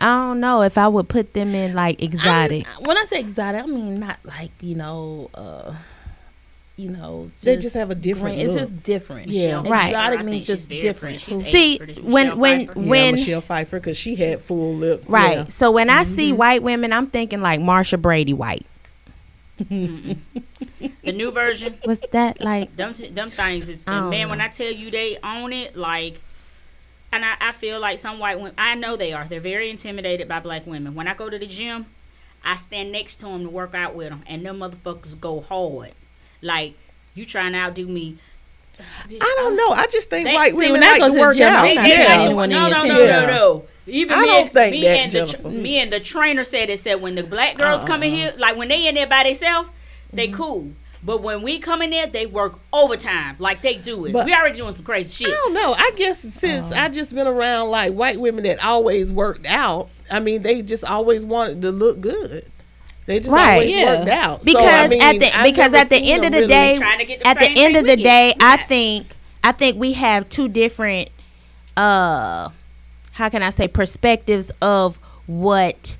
I don't know if I would put them in like exotic. I'm- when I say exotic, I mean not like you know, uh, you know, They just have a different grand- It's just different. Yeah. Right. Exotic means think she's just different. She's See, aged pretty. when- Michelle when- Yeah, When- Michelle Pfeiffer, because she had full lips. Right. yeah. So when I see mm-hmm. white women, I'm thinking like Marcia Brady white. the new version, Was that like them t- them things is I and man. know. When I tell you they own it, like, and I, I feel like some white women, I know they are. They're very intimidated by black women. When I go to the gym, I stand next to them to work out with them, and them motherfuckers go hard. Like you trying to outdo me. I don't know. I just think They- white see, women when I like go to to work gym, out. I'm They, not they paying like Yeah. to- anyone no, no, no, no, no. Even I me, don't and, think me that, and the tr- me and the trainer said it said when the black girls come in uh-uh. here, like when they in there by themselves, they mm-hmm. cool. But when we come in there, they work overtime, like they do it. But- we already doing some crazy shit. I shit. don't know. I guess since uh-huh. I just been around like white women that always worked out. I mean, they just always wanted to look good. They just Right. always Yeah. worked out. because so, I mean, at the I've because at the end of the really- day to get the at the end of the get. day I Yeah. think I think we have two different uh how can I say perspectives of what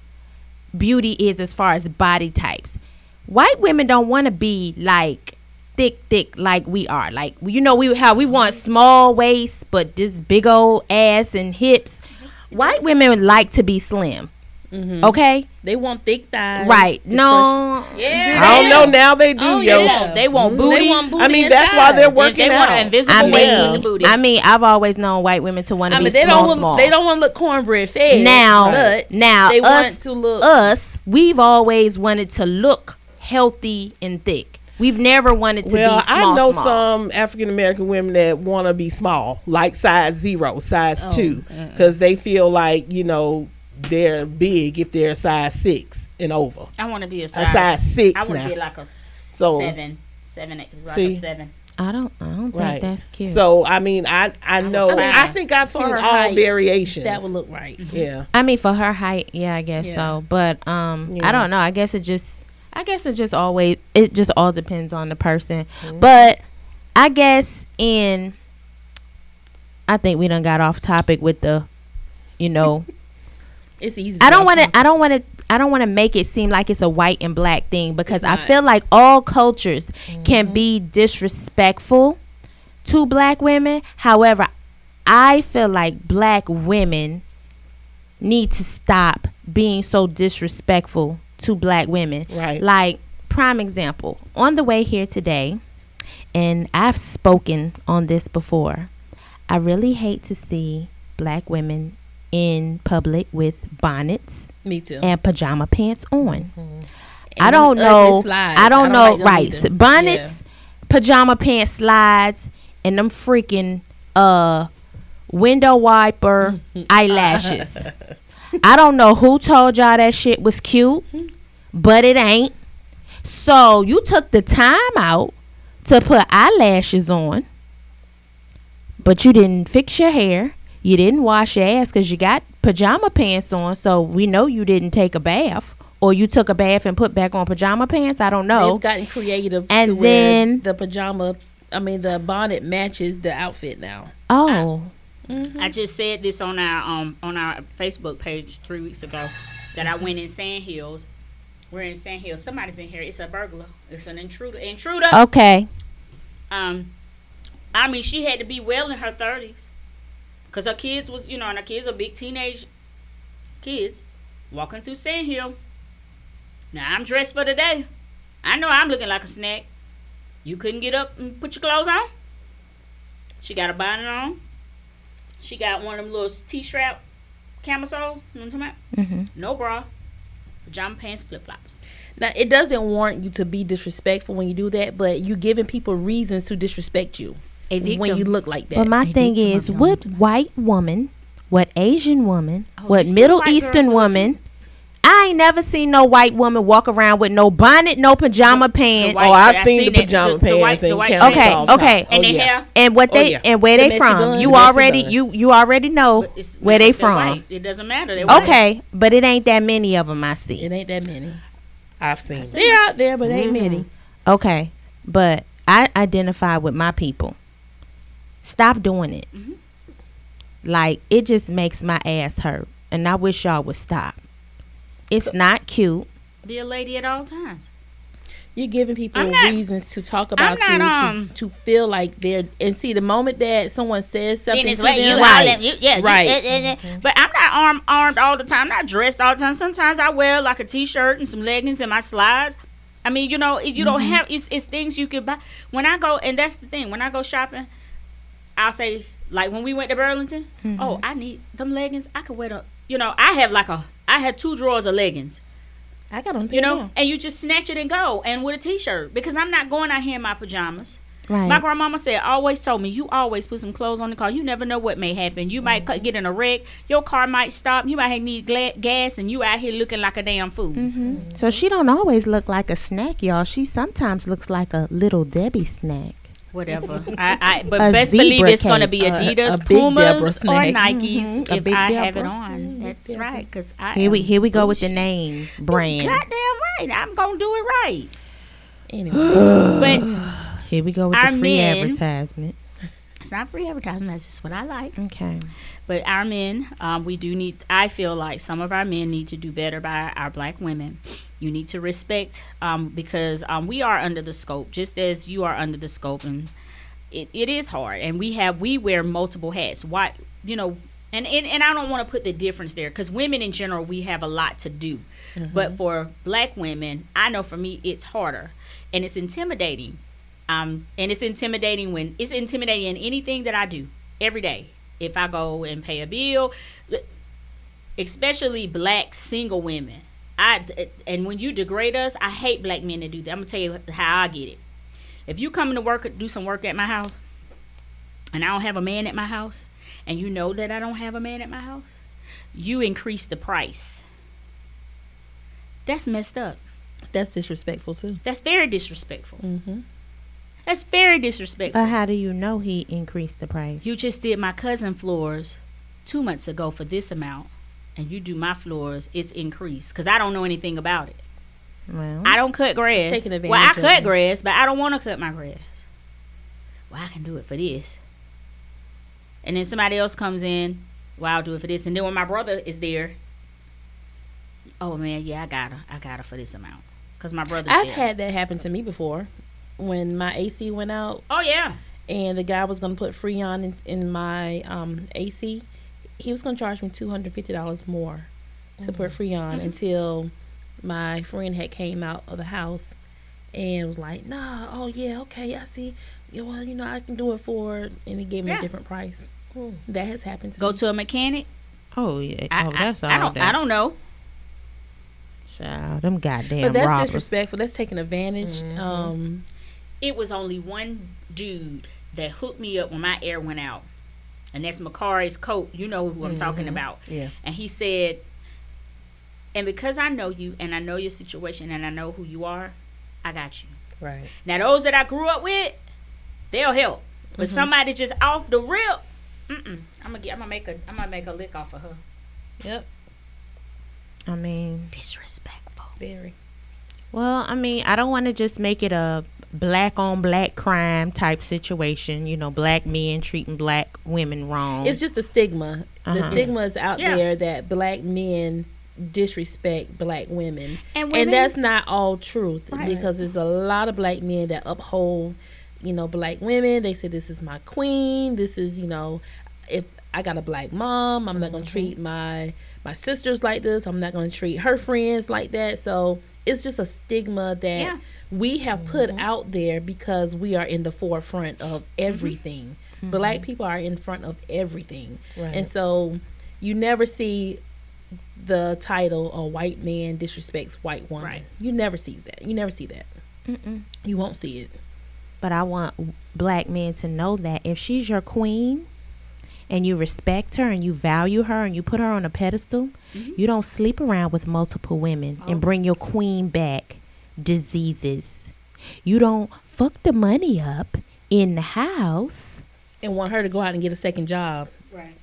beauty is as far as body types. White women don't want to be like thick thick like we are. Like you know we how we want small waist but this big old ass and hips. White women like to be slim. Mhm. Okay, They want thick thighs. right? depression. No, Yeah, I don't know now they do Oh, yo. yeah. They want booty. They want booty I mean, and that's why they're working they want an out. invisible I waist the mean, booty. I mean, I've always known white women to want to I be mean, they small, don't. small. Want, they don't want to look cornbread fed. Now- but now they us- want to look. Us, we've always wanted to look healthy and thick. We've never wanted to Well, be small. Well, I know small. some African American women that want to be small, like size zero, size Oh, two, because they feel like you know they're big if they're a size six and over. I want to be a A size. size six I want to be like a So seven, seven, eight, like See? a seven. I don't. I don't think right. that's cute. So I mean, I I know. I mean, I think I've seen her all height, variations. that would look right. yeah. I mean, for her height, yeah, I guess Yeah. so. But um, Yeah. I don't know. I guess it just, I guess it just always, it just all depends on the person. But I guess in, I think we done got off topic with the, you know, It's easy. I don't want to. I don't want to. I don't want to make it seem like it's a white and black thing because I feel like all cultures can mm-hmm. be disrespectful to black women. However, I feel like black women need to stop being so disrespectful to black women. Right. Like prime example, on the way here today, and I've spoken on this before. I really hate to see black women in public with bonnets Me too. and pajama pants on. And I don't know. I don't know. like right, bonnets, pajama pants, slides, and them freaking uh window wiper eyelashes. I don't know who told y'all that shit was cute, but it ain't. So you took the time out to put eyelashes on, but you didn't fix your hair. You didn't wash your ass because you got pajama pants on. So we know you didn't take a bath, or you took a bath and put back on pajama pants. I don't know. They've gotten creative And to where then- the pajama, I mean the bonnet matches the outfit now. oh, I just said this on our um on our Facebook page three weeks ago that I went in Sand Hills. We're in Sand Hills. Somebody's in here. It's a burglar. It's an intruder. Intruder. okay. Um, I mean, she had to be well in her thirties, cause her kids was, you know, and her kids are big teenage kids walking through Sand Hill. Now I'm dressed for the day. I know I'm looking like a snack. You couldn't get up and put your clothes on. She got a bonnet on. She got one of them little T-strap camisole. You know what I'm talking about? Mm-hmm. No bra, pajama pants, flip flops. Now it doesn't warrant you to be disrespectful when you do that, but you're giving people reasons to disrespect you when you look like that. But my They thing did is, what white woman, what Asian woman, Oh, what Middle white girls Eastern woman. I ain't never seen no white woman walk around with no bonnet, no pajama pants. Oh, white- oh, I've I seen, seen the it. pajama The- the pants white- the and white Okay, okay. And oh, they yeah. hair. And what Oh, they yeah. and where The they from? bun. You The already bun. you you already know it's- where they they're from. white. It doesn't matter. They're white. Okay, but it ain't that many of them I see. it ain't that many. I've seen. it. They're out there, but ain't many. Mm-hmm. Okay, but I identify with my people. Stop doing it. Mhm. Like it just makes my ass hurt, and I wish y'all would stop. It's not cute. Be a lady at all times. You're giving people not- reasons to talk about not, you um, to, to feel like they're and see the moment that someone says something Then it's to like you them, all them- you- yeah, you- Right. eh, eh. But I'm not armed armed all the time. I'm not dressed all the time. Sometimes I wear like a t-shirt and some leggings and my slides. I mean, you know, you don't have it's, it's things you could buy. When I go, and that's the thing. When I go shopping, I'll say like when we went to Burlington. Oh, I need them leggings. I could wear them. You know, I have like a. I had two drawers of leggings. I got them. You know, and you just snatch it and go, and with a t-shirt because I'm not going out here in my pajamas. Right. My grandmama said, always told me, you always put some clothes on the car. You never know what may happen. You might Mm-hmm. c- get in a wreck. Your car might stop. You might need gla- gas, and you out here looking like a damn fool. hmm So she don't always look like a snack, y'all. She sometimes looks like a little Debbie snack. Whatever. I, I, but A best believe it's going to be Adidas, a Deborah Pumas, or. Nikes Mhm. If I have it on. That's right. Because I Here we here we go with the name brand. Goddamn right. I'm going to do it right. Anyway, But Here we go with the free men- advertisement. It's not free advertising. That's just what I like. Okay. But our men, um, we do need. I feel like some of our men need to do better by our black women. You need to respect, um, because um, we are under the scope, just as you are under the scope, and it, it is hard. And we have we wear multiple hats. Why, you know, And, and and I don't want to put the difference there because women in general we have a lot to do, but for black women, I know for me it's harder, and it's intimidating. Um, and it's intimidating when it's intimidating in anything that I do every day. If I go and pay a bill, especially black single women. I and when you degrade us, I hate black men to do that. I'm gonna tell you how I get it. If you come to work, do some work at my house, and I don't have a man at my house, and you know that I don't have a man at my house, you increase the price. That's messed up. That's disrespectful too. That's very disrespectful. Mm-hmm. That's very disrespectful. But how do you know he increased the price? you just did my cousin floors two months ago for this amount, and you do my floors, it's increased because I don't know anything about it. Well, I don't cut grass. Taking well, I of cut it. grass, but I don't want to cut my grass. Well, I can do it for this. And then somebody else comes in. Well, I'll do it for this. And then when my brother is there, oh man, yeah, I got her. I got her for this amount because my brother. I've there. had that happen to me before. When my AC went out oh yeah, and the guy was going to put Freon in, in my um, AC, he was going to charge me two hundred fifty dollars more to put Freon until my friend had came out of the house and was like, "Nah, oh yeah, okay, I see. Yeah, well, you know, I can do it for," and he gave me Yeah. a different price. That has happened to go me. to a mechanic. oh yeah, I, oh that's I, all I don't. that. I don't know. Child, them goddamn but that's robbers. disrespectful. That's taking advantage. Um, It was only one dude that hooked me up when my air went out, and that's Macari's coat. You know who I'm talking mm-hmm. about. Yeah. And he said, and because I know you and I know your situation and I know who you are, I got you. Right. Now those that I grew up with, they'll help. But mm-hmm. somebody just off the rip, mm-mm. I'm gonna get. I'm gonna make a. I'm gonna make a lick off of her. yep, I mean, Disrespectful. very. well, I mean, I don't want to just make it a black on black crime type situation. You know, black men treating black women wrong. It's just a stigma. The Uh-huh. stigma is out Yeah. there that black men disrespect black women. And women, and that's not all truth Right. because there's a lot of black men that uphold, you know, black women. They say this is my queen. This is, you know, if I got a black mom, I'm not gonna treat my my sisters like this. I'm not gonna treat her friends like that. So it's just a stigma that Yeah. We have put mm-hmm. out there because we are in the forefront of mm-hmm. everything. Black mm-hmm. people are in front of everything. Right. And so you never see the title a white man disrespects white woman. Right. You never sees that. You never see that. Mm-mm. You won't see it. But I want black men to know that if she's your queen and you respect her and you value her and you put her on a pedestal, you don't sleep around with multiple women and oh. bring your queen back diseases. You don't fuck the money up in the house And want her to go out and get a second job Right.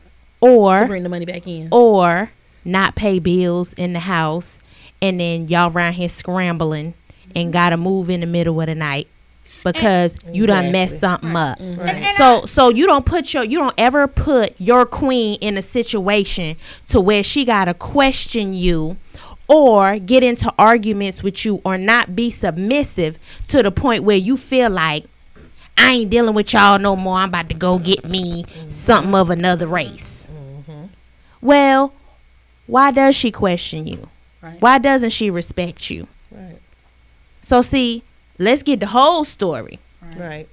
to or bring the money back in. or not pay bills in the house and then y'all around here scrambling and mm-hmm. gotta move in the middle of the night because you done messed Exactly. something up. Mm-hmm. And, and So so you don't put your you don't ever put your queen in a situation to where she gotta question you or get into arguments with you or not be submissive to the point where you feel like I ain't dealing with y'all no more. I'm about to go get me something of another race. Mm-hmm. Well, why does she question you? Right. Why doesn't she respect you? Right. So see, let's get the whole story. Right.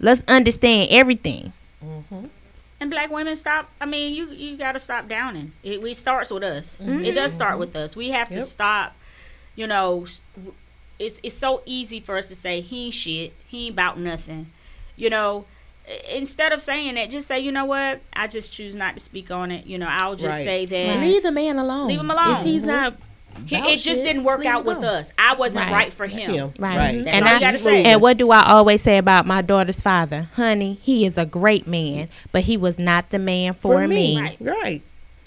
Let's understand everything. Mm-hmm. And black women stop. I mean, you you got to stop downing. It, it starts with us. Mm-hmm. It does start with us. We have to Yep. stop. You know, it's it's so easy for us to say he ain't shit. He ain't about nothing. You know, instead of saying that, just say, you know what? I just choose not to speak on it. You know, I'll just Right. say that Leave the man alone. Leave him alone. If he's mm-hmm. not he, it just shit, didn't work out with alone. us. I wasn't Right. right, for him. Him. Right. Right. That's And all I- you gotta say. And what do I always say about my daughter's father? Honey, he is a great man, but he was not the man for, me. Right. Right.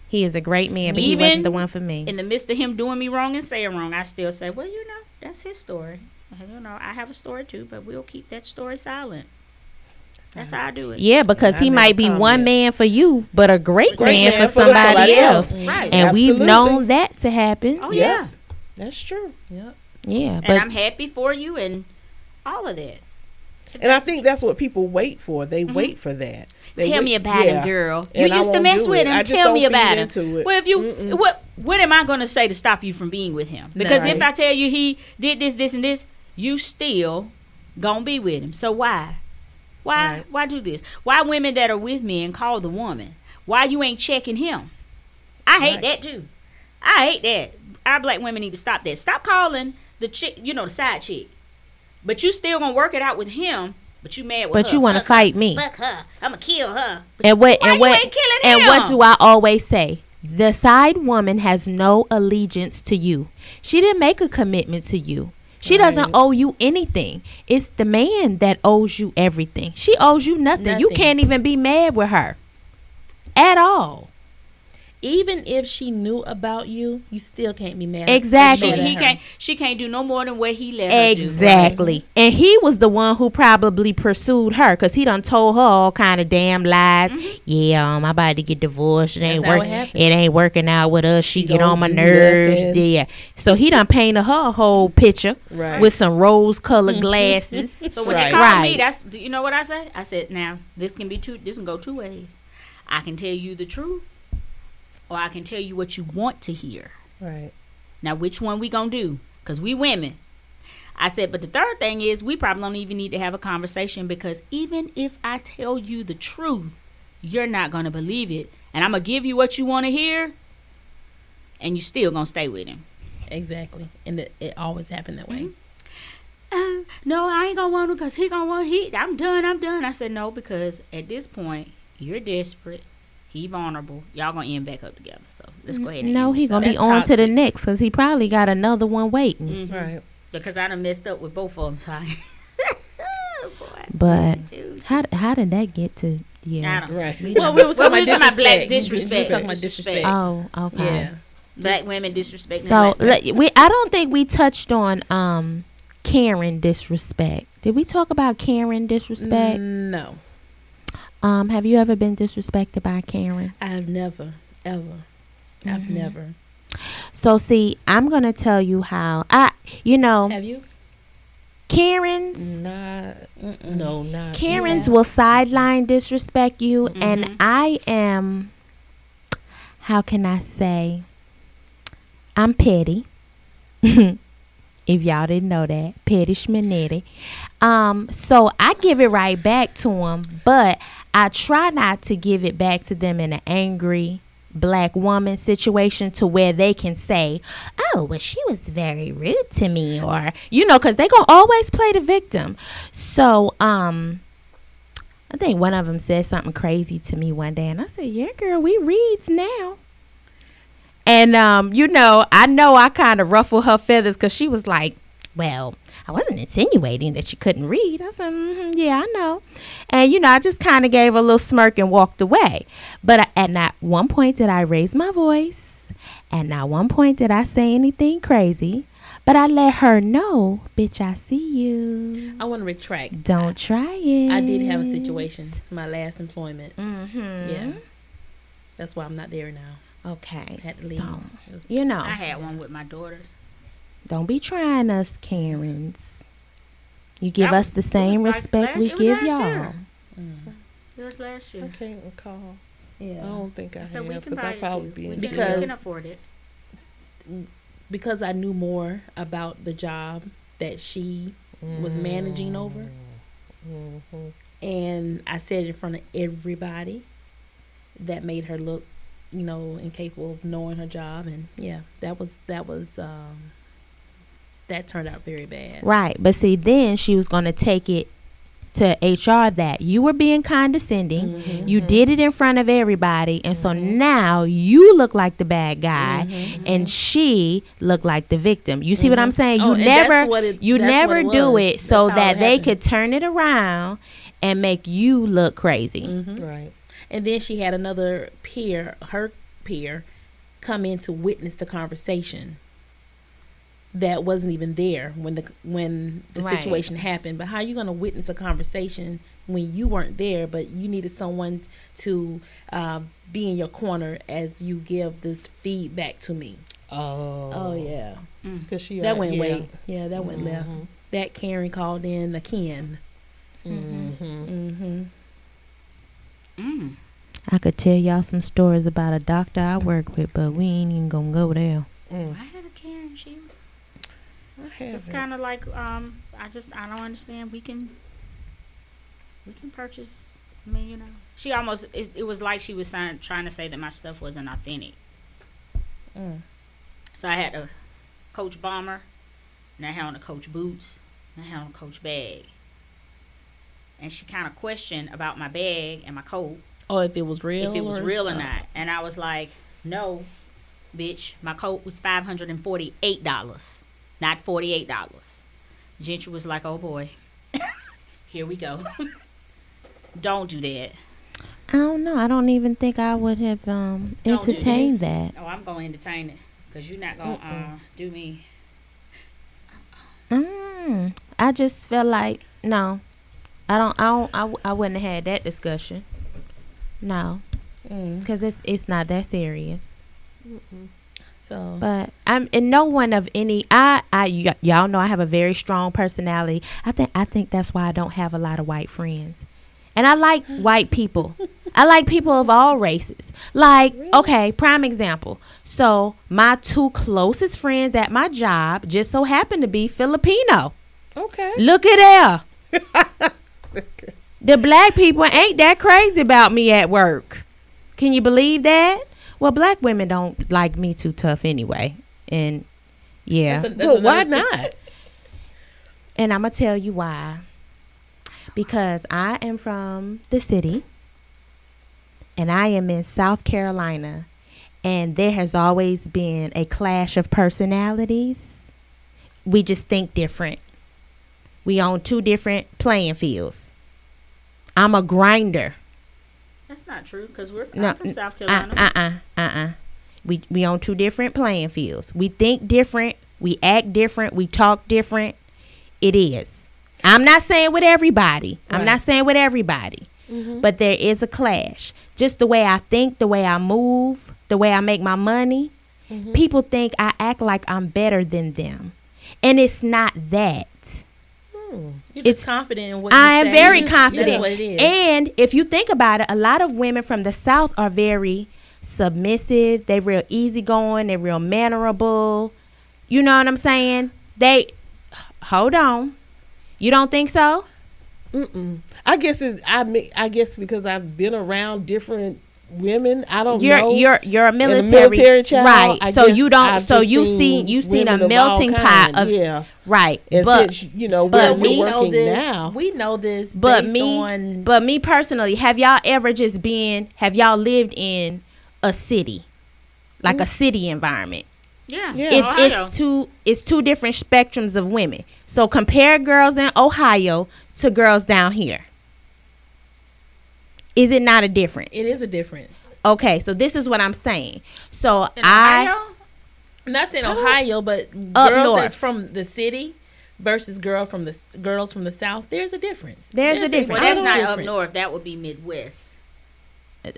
He is a great man, but he wasn't the one for me. in the midst of him doing me wrong and saying wrong, I still say, well, you know, that's his story. And, You know, I have a story too, but we'll keep that story silent. That's how I do it. yeah, because I he might be one man for you, but a great, Great man, man for for somebody, somebody else. else. Right. And we've known that to happen. Oh Yeah. yeah. That's true. Yep. Yeah, And I'm happy for you and all of that. And I think that's what people wait for. They wait for that. They Mm-hmm. Tell wait- me about yeah. him, girl. You And used to mess with him. Tell me about him. Well, if you Mm-mm. what what am I going to say to stop you from being with him? Because if I tell you he did this, this, and this, you still gonna be with him. So why? Why? Right. Why do this? Why women that are with me and call the woman? Why you ain't checking him? I hate Right. that too. I hate that. Our black women need to stop that. Stop calling the chick, you know, the side chick. But you still gonna work it out with him. But you mad with But her. you want to fight me. Fuck her. I'ma kill her. And what Why and you what ain't killing and him? what do I always say? The side woman has no allegiance to you. She didn't make a commitment to you. She doesn't owe you anything. It's the man that owes you everything. She owes you nothing. You can't even be mad with her at all. Even if she knew about you, you still can't be mad. Exactly. She, he her. can't. She can't do no more than what he let her do. Exactly. And he was the one who probably pursued her because he done told her all kind of damn lies. Yeah, um, I'm about to get divorced. It ain't how working. happened. It ain't working out with us. She, She get on my nerves. nothing. Yeah. So he done painted her a whole picture Right. with some rose colored glasses. So when Right. they call me, that's do you know what I say? I said, now this can be two. This can go two ways. I can tell you the truth, or I can tell you what you want to hear. Right. Now, which one we gonna do? Cause we women. I said, but the third thing is we probably don't even need to have a conversation because even if I tell you the truth, you're not gonna believe it, and I'm gonna give you what you want to hear, and you still gonna stay with him. Exactly. And it, it always happened that way. uh, no, I ain't gonna want him because he gonna want he. I'm done. I'm done. I said no because at this point you're desperate. He vulnerable. Y'all gonna end back up together. So let's go ahead. And No, end he this gonna up. be That's on to the next because he probably got another one waiting. Mhm. Right. because I done messed up with both of them. So I- Boy, But tell How how did that get to I yeah? don't. Right. Well, we was Well, talking we was about talking about black disrespect. disrespect. We was talking about Disrespect. disrespect. Oh, okay. Yeah. Black women disrespecting. So black men. let, we I don't think we touched on um Karen disrespect. Did we talk about Karen disrespect? No. Um, have you ever been disrespected by Karen? I've never, ever. I've Mm-hmm. never. So see, I'm gonna tell you how I, you know, Have you? Karens. Not. No, not. Karens Yeah. will sideline disrespect you, and Mhm. I am. How can I say? I'm petty. if y'all didn't know that, petty schminetti. Um, so I give it right back to him, but I try not to give it back to them in an angry black woman situation to where they can say, "Oh, well, she was very rude to me," or you know, because they gonna always play the victim. So, um, I think one of them said something crazy to me one day, and I said, "Yeah, girl, we reads now." And um, you know, I know I kind of ruffled her feathers because she was like, "Well, I wasn't insinuating that you couldn't read." I said, mm "Yeah, I know." And you know, I just kind of gave a little smirk and walked away. But I- at not one point did I raise my voice, and not one point did I say anything crazy. But I let her know, "Bitch, I see you. I want to retract. Don't try it." I did have a situation. My last employment. Mm-hmm. Yeah. That's why I'm not there now. Okay. I had to leave. So, was- you know, I had one with my daughters. Don't be trying us, Karens. You give That us the was- same was like respect last- we give y'all. year. Mm. It was last year. I can't recall. Yeah. I don't think I So we have can because I probably probably do. be in Because- we can afford it. Because I knew more about the job that she was managing over. Mhm. and I said it in front of everybody. That made her look, you know, incapable of knowing her job, and yeah, that was that was um, that turned out very bad. Right. But see, then she was going to take it to HR that you were being condescending. Mhm. You did it in front of everybody. And so now you look like the bad guy Mhm. and she looked like the victim. You see what I'm saying? Oh, You and never it- you never it do it so That's how that it they could turn it around and make you look crazy. Mhm. Right. And then she had another peer, her peer, come in to witness the conversation. That wasn't even there when the when the Right. situation happened. But how are you going to witness a conversation when you weren't there, but you needed someone to uh, be in your corner as you give this feedback to me? Oh. Oh yeah, Because she that went yeah. way. Yeah, that went left. Mhm. That Karen called in a Ken. Mm-hmm. Mm. I could tell y'all some stories about a doctor I work with, but we ain't even gonna go there. Mm. I had a Karen. She I have just kind of like um. I just I don't understand. We can. We can purchase. I mean, you know, she almost. It, it was like she was trying, trying to say that my stuff wasn't authentic. Mm. So I had a Coach bomber, and I had on a Coach boots, and I had on a Coach bag. And she kind of questioned about my bag and my coat Oh, if it was real. if it was or- real or not. And I was like, no, bitch, my coat was five hundred and forty eight dollars, not forty eight dollars. Gentry was like, oh boy, here we go. Don't do that. I don't know. I don't even think I would have um Don't do that. entertained that. Oh, I'm gonna entertain it because you're not gonna uh, do me. Mm, I just feel like no, I don't. I don't. I, w- I wouldn't have had that discussion. No, Mm. because it's it's not that serious. So But I'm and no one of any. I I y- y'all know I have a very strong personality. I think I think that's why I don't have a lot of white friends. And I like white people. I like people of all races. Like okay, prime example. So my two closest friends at my job just so happen to be Filipino. Okay. Look at there. The black people ain't that crazy about me at work. Can you believe that? Well, black women don't like me too tough anyway. And yeah. That's a- that's Well, why not? and I'm going to tell you why. Because I am from the city and I am in South Carolina. And there has always been a clash of personalities. We just think different. We on two different playing fields. I'm a grinder. That's not true because we're No, I'm from South Uh Carolina. uh uh uh uh. We we on two different playing fields. We think different. We act different. We talk different. It is. I'm not saying with everybody. I'm not saying with everybody. But there is a clash. Just the way I think, the way I move, the way I make my money. People think I act like I'm better than them. And it's not that. You're It's- just confident in what I you am say. very That's confident. what it is. And if you think about it, a lot of women from the South are very submissive. They real easygoing. They real mannerable. You know what I'm saying? They hold on. You don't think so? Mm-mm. I guess it's I mean I guess because I've been around different women. I don't You're know. you're you're a And military, military child, right? I so you don't. I've so you seen you seen a women of melting pot kind, of yeah. right. And but since you know but where we we're know working this. now, We know this, But based me, on but me personally, have y'all ever just been? Have y'all lived in a city, like a mm. city environment? yeah, Yeah. It's Ohio. it's two it's two different spectrums of women. So compare girls in Ohio to girls down here. Is it not a difference? it is a difference. Okay, so this is what I'm saying. So In I Ohio? I'm not saying oh. Ohio, but Up girls north. that's from the city versus girl from the girls from the south. There's a difference. There's a difference. Well, that's not up north. That would be Midwest.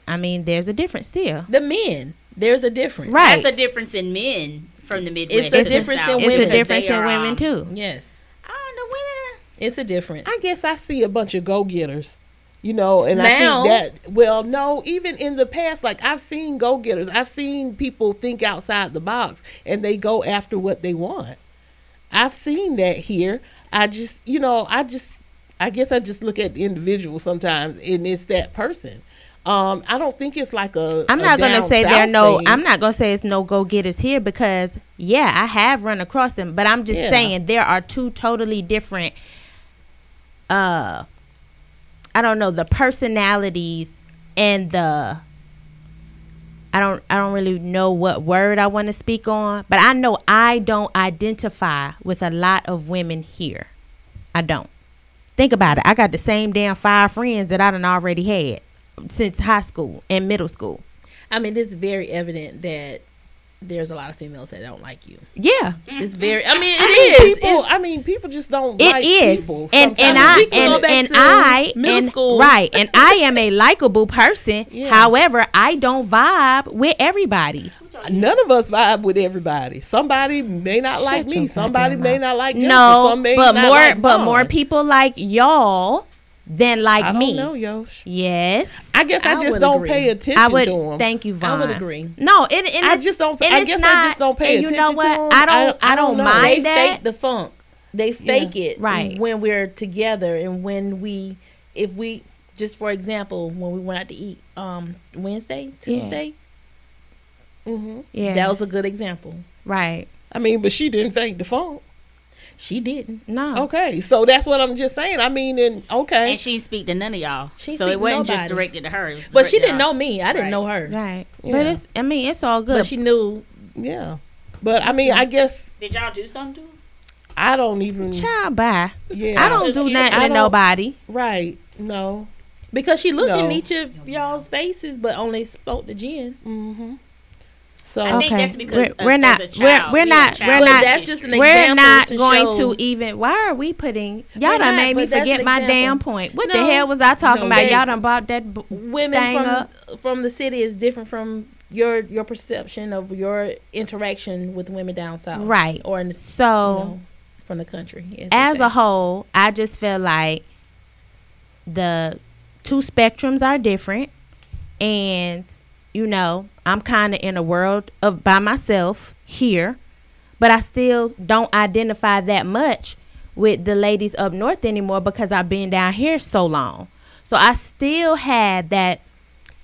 I mean, there's a difference still. The men, there's a difference. Right. That's a difference in men from the Midwest. a to the difference in South, It's a difference in women too. Yes, I don't know. Women it's a difference. I guess I see a bunch of go getters. You know, and Now- I think that well, no, even in the past, like I've seen go getters. I've seen people think outside the box and they go after what they want. I've seen that here. I just, you know, I just, I guess I just look at the individual sometimes, and it's that person. Um, I don't think it's like a. I'm a not gonna say there are no. thing. I'm not gonna say it's no go getters here because yeah, I have run across them, but I'm just Yeah. saying there are two totally different. Uh, I don't know the personalities and the. I don't. I don't really know what word I want to speak on, but I know I don't identify with a lot of women here. I don't. Think about it. I got the same damn five friends that I done already had since high school and middle school. I mean, it's very evident that there's a lot of females that don't like you. Yeah, It's very. I mean, it I mean. People, It's- I mean, people just don't it like is. people. and and. I We can go and, back and I middle and school. right and I am a likable person. Yeah. However, I don't vibe with everybody. None of us vibe with everybody. Somebody may not like Shut your me. Somebody may not like Jennifer. no, Some may but not more like but more people like y'all than like I don't me. know, Yosh. Yes. I guess I, I just don't agree. pay attention I would to him. thank you, Vaughn. I would agree. No, it, and I it's- just don't- and I it's guess I just don't pay attention to them and you know attention what? to 'em. I don't. I- I, I don't don't mind they that. fake the funk. They fake it Right. when we're together and when we, if we, just for example, when we went out to eat um Wednesday, Tuesday, hmm yeah, that was a good example. right. I mean, but she didn't fake the phone. She didn't. No. Okay, so that's what I'm just saying. I mean, and okay, And she didn't speak to none of y'all. She so it wasn't just directed to her. It was But she didn't know me. I didn't Right. know her. Right. Yeah. But it's. I mean, it's all good. But she knew. yeah. But I mean, I guess Did y'all do something to her? I don't even. Child, bye. Yeah, I don't do cute. nothing to nobody. Right? No. Because she looked No. in each of y'all's faces, but only spoke to Jen. Mm-hmm. So I think Okay. that's because We're- we're not- we're- we're not- we're not- that's just an We're not to going show- to even. Why are we putting? Y'all We're done not, made me forget my damn point. What the hell was I talking No, about? Y'all done bought that. b- Women thing from up. from the city is different from your your perception of your interaction with women down south, Right. Or in the, So- you know, from the country. as as a whole, I just feel like the two spectrums are different, and you know, I'm kind of in a world of by myself here, but I still don't identify that much with the ladies up north anymore because I've been down here so long. So I still had that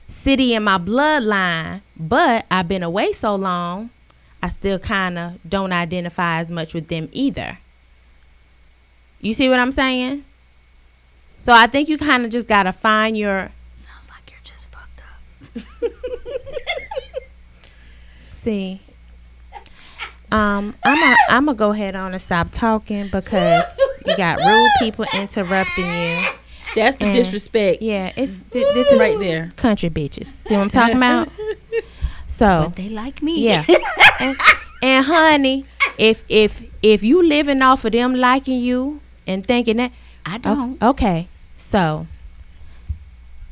city in my bloodline, but I've been away so long, I still kind of don't identify as much with them either. You see what I'm saying? So I think you kind of just got to find your. Sounds like you're just fucked up. See. Um, I'm a, I'm gonna go ahead on and stop talking because you got rude people interrupting you. that's the and- disrespect. Yeah, it's th- this is Right there. country bitches. See what I'm talking about? So But they like me. yeah, and, and honey, if if if you living off of them liking you and thinking that I don't. okay. So,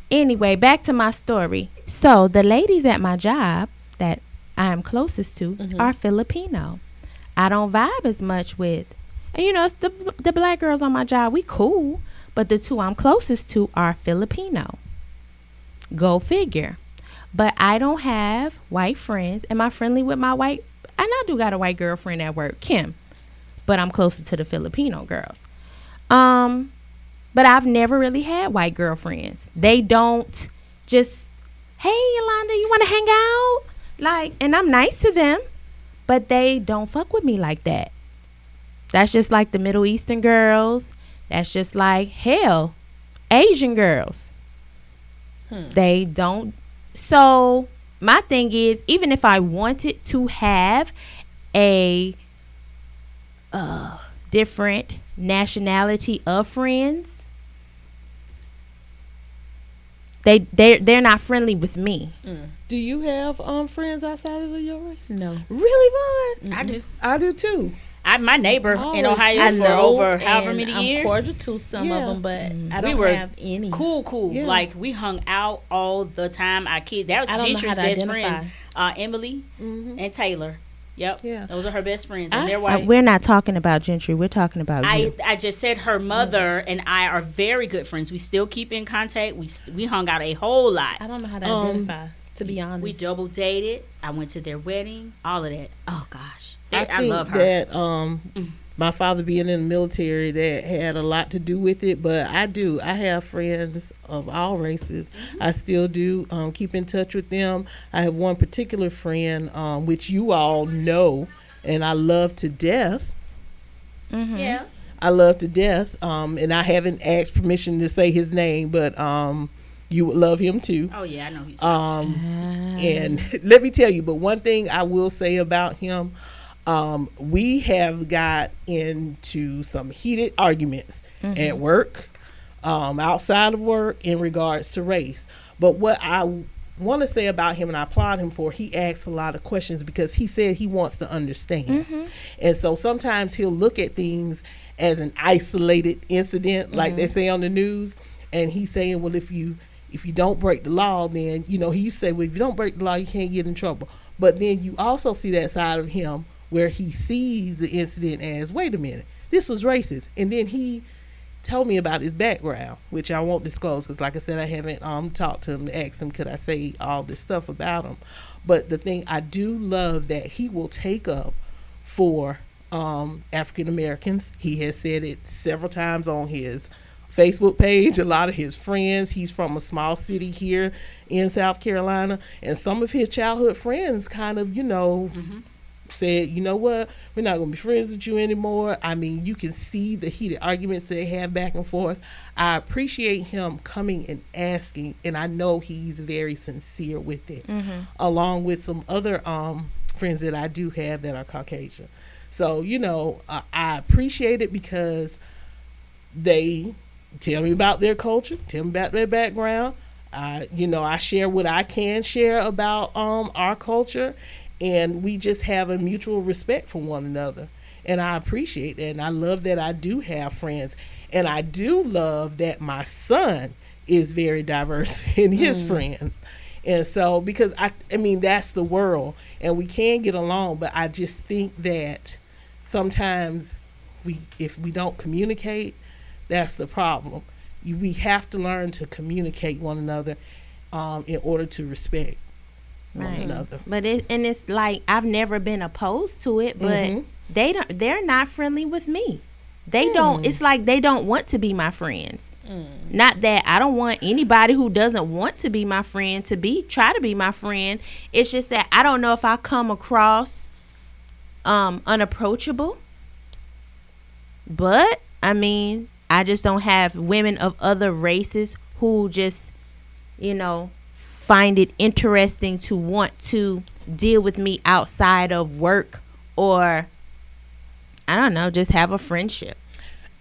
anyway, back to my story. So, the ladies at my job that I am closest to are Filipino. I don't vibe as much with. And you know, it's the the black girls on my job, we cool, but the two I'm closest to are Filipino. Go figure. But I don't have white friends. Am I friendly with my white? And I do got a white girlfriend at work, Kim. But I'm closer to the Filipino girls. Um, but I've never really had white girlfriends. They don't just, hey Yolanda, you want to hang out? Like, and I'm nice to them, but they don't fuck with me like that. That's just like the Middle Eastern girls. That's just like hell, Asian girls. They don't. So my thing is, even if I wanted to have a uh, different nationality of friends, they they they're not friendly with me. do you have um friends outside of your race? No. Really, Vaughn? I do. I do too. I my neighbor in Ohio I for know over however and many I'm years. cordial to some Yeah. of them, but I We don't were have any. Cool, cool. Yeah. Like we hung out all the time. Our kids. That was I don't know Gentry's how to best identify. friend, uh, Emily Mm-hmm. and Taylor. Yep. Yeah. Those are her best friends, and I- they're Uh, white. we're not talking about Gentry. We're talking about I, you. I just said her mother and I are very good friends. We still keep in contact. We st- we hung out a whole lot. I don't know how to Um, identify. To be honest, We double dated. I went to their wedding. All of that. Oh gosh, I I, I love her. that um my father being in the military that had a lot to do with it, but I do. I have friends of all races. Mm-hmm. I still do um, keep in touch with them. I have one particular friend um, which you all know and I love to death. Mhm. yeah. I love to death. Um, and I haven't asked permission to say his name, but um, you would love him too. Oh yeah, I know he's. Um, and let me tell you, but one thing I will say about him, um, we have got into some heated arguments at work, um, outside of work in regards to race. But what I want to say about him, and I applaud him for, he asks a lot of questions because he said he wants to understand. And so sometimes he'll look at things as an isolated incident, like they say on the news, and he's saying, well, if you if you don't break the law, then you know he used say, well, if you don't break the law, you can't get in trouble. But then you also see that side of him where he sees the incident as, wait a minute, this was racist, and then he told me about his background, which I won't disclose because, like I said, I haven't um talked to him to ask him could I say all this stuff about him. But the thing I do love that he will take up for um, African Americans. He has said it several times on his Facebook page. A lot of his friends. He's from a small city here in South Carolina, and some of his childhood friends kind of, you know, said, you know what, we're not going to be friends with you anymore. I mean, you can see the heated arguments they have back and forth. I appreciate him coming and asking, and I know he's very sincere with it, along with some other um, friends that I do have that are Caucasian. So, you know, uh, I appreciate it because they tell me about their culture, tell me about their background. I, you know, I share what I can share about um, our culture, and we just have a mutual respect for one another. And I appreciate that, and I love that I do have friends, and I do love that my son is very diverse in his friends. And so, because I, I mean, that's the world, and we can get along, but I just think that sometimes we, if we don't communicate, that's the problem. You, we have to learn to communicate one another um, in order to respect one Right. another. But it and it's like I've never been opposed to it, but Mhm. they don't. They're not friendly with me. They don't. It's like they don't want to be my friends. Not that I don't want anybody who doesn't want to be my friend to be try to be my friend. It's just that I don't know if I come across um unapproachable. But I mean, I just don't have women of other races who just, you know, find it interesting to want to deal with me outside of work or I don't know, just have a friendship.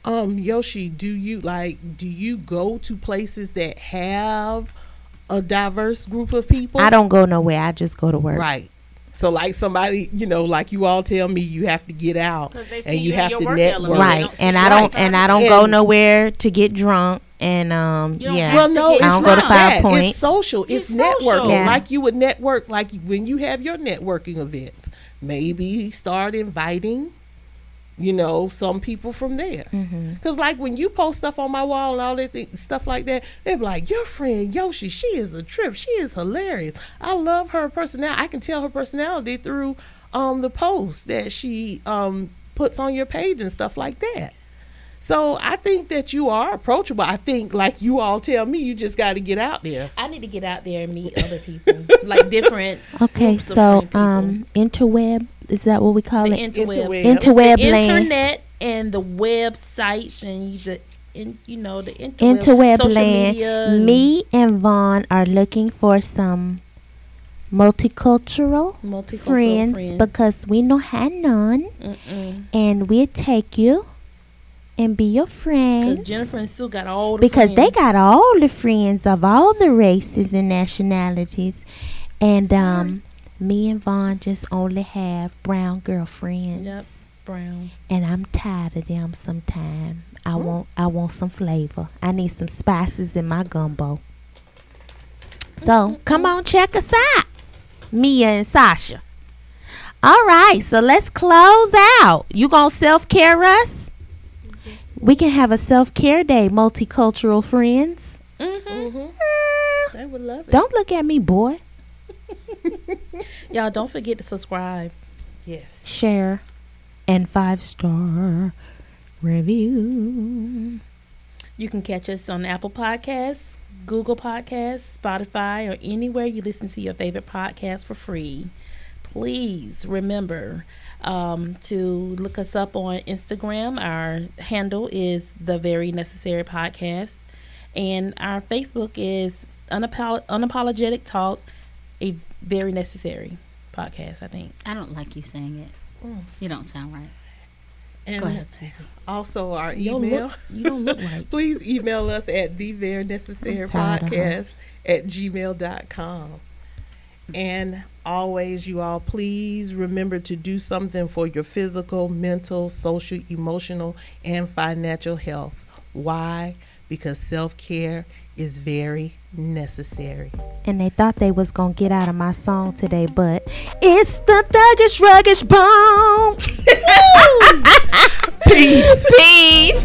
Um, Yoshie, do you like? Do you go to places that have a diverse group of people? I don't go nowhere. I just go to work. Right. So, like somebody, you know, like you all tell me, you have to get out and you you have to network. Right. And I don't and I don't go nowhere to get drunk and um yeah. Well, no, it's I don't not go to Five that. Points. It's social. It's, It's networking. social. Yeah. Like you would network, like when you have your networking events. Maybe start inviting, you know, some people from there. Mhm. Cause like when you post stuff on my wall and all that thing, stuff like that, they be like, "Your friend Yoshie, she is a trip. She is hilarious. I love her personality. I can tell her personality through um the posts that she um puts on your page and stuff like that." So I think that you are approachable. I think, like you all tell me, you just got to get out there. I need to get out there and meet other people, like different Okay, groups so friend um interweb is that what we call the it? interweb, Interweb. It's Interweb the land. internet and the websites and the in, you know the interweb, Interweb social land. media. and Me and Vaughn are looking for some multicultural multicultural friends, friends, because we don't have none, Mm-mm. and we'll take you and be your friend. Because Jennifer and Sue got all the because they got all the friends of all the races and nationalities, and um, me and Vaughn just only have brown girlfriends, Yep, brown. and I'm tired of them. sometimes. I want I want some flavor. I need some spices in my gumbo. So come on, check us out, Mia and Sasha. All right, so let's close out. You gonna self care us? We can have a self care day, multicultural friends. Mm-hmm. They would love it. Don't look at me, boy. Y'all don't forget to subscribe. Yes. Share and five star review. You can catch us on Apple Podcasts, Google Podcasts, Spotify, or anywhere you listen to your favorite podcast for free. Please remember um, to look us up on Instagram. Our handle is The Vary Necessary Podcast. And our Facebook is Unapol- Unapologetic Talk, a very necessary podcast, I think. I don't like you saying it. Mm. You don't sound right. And Go ahead, Susie. Also, our You don't email. look, you don't look right. Please email us at the very necessary I'm tired of her. podcast at gmail.com. And always, you all, please remember to do something for your physical, mental, social, emotional, and financial health. Why? Because self care is very necessary. And they thought they was gonna get out of my song today, but it's the thuggish, ruggish bone. Peace. Peace.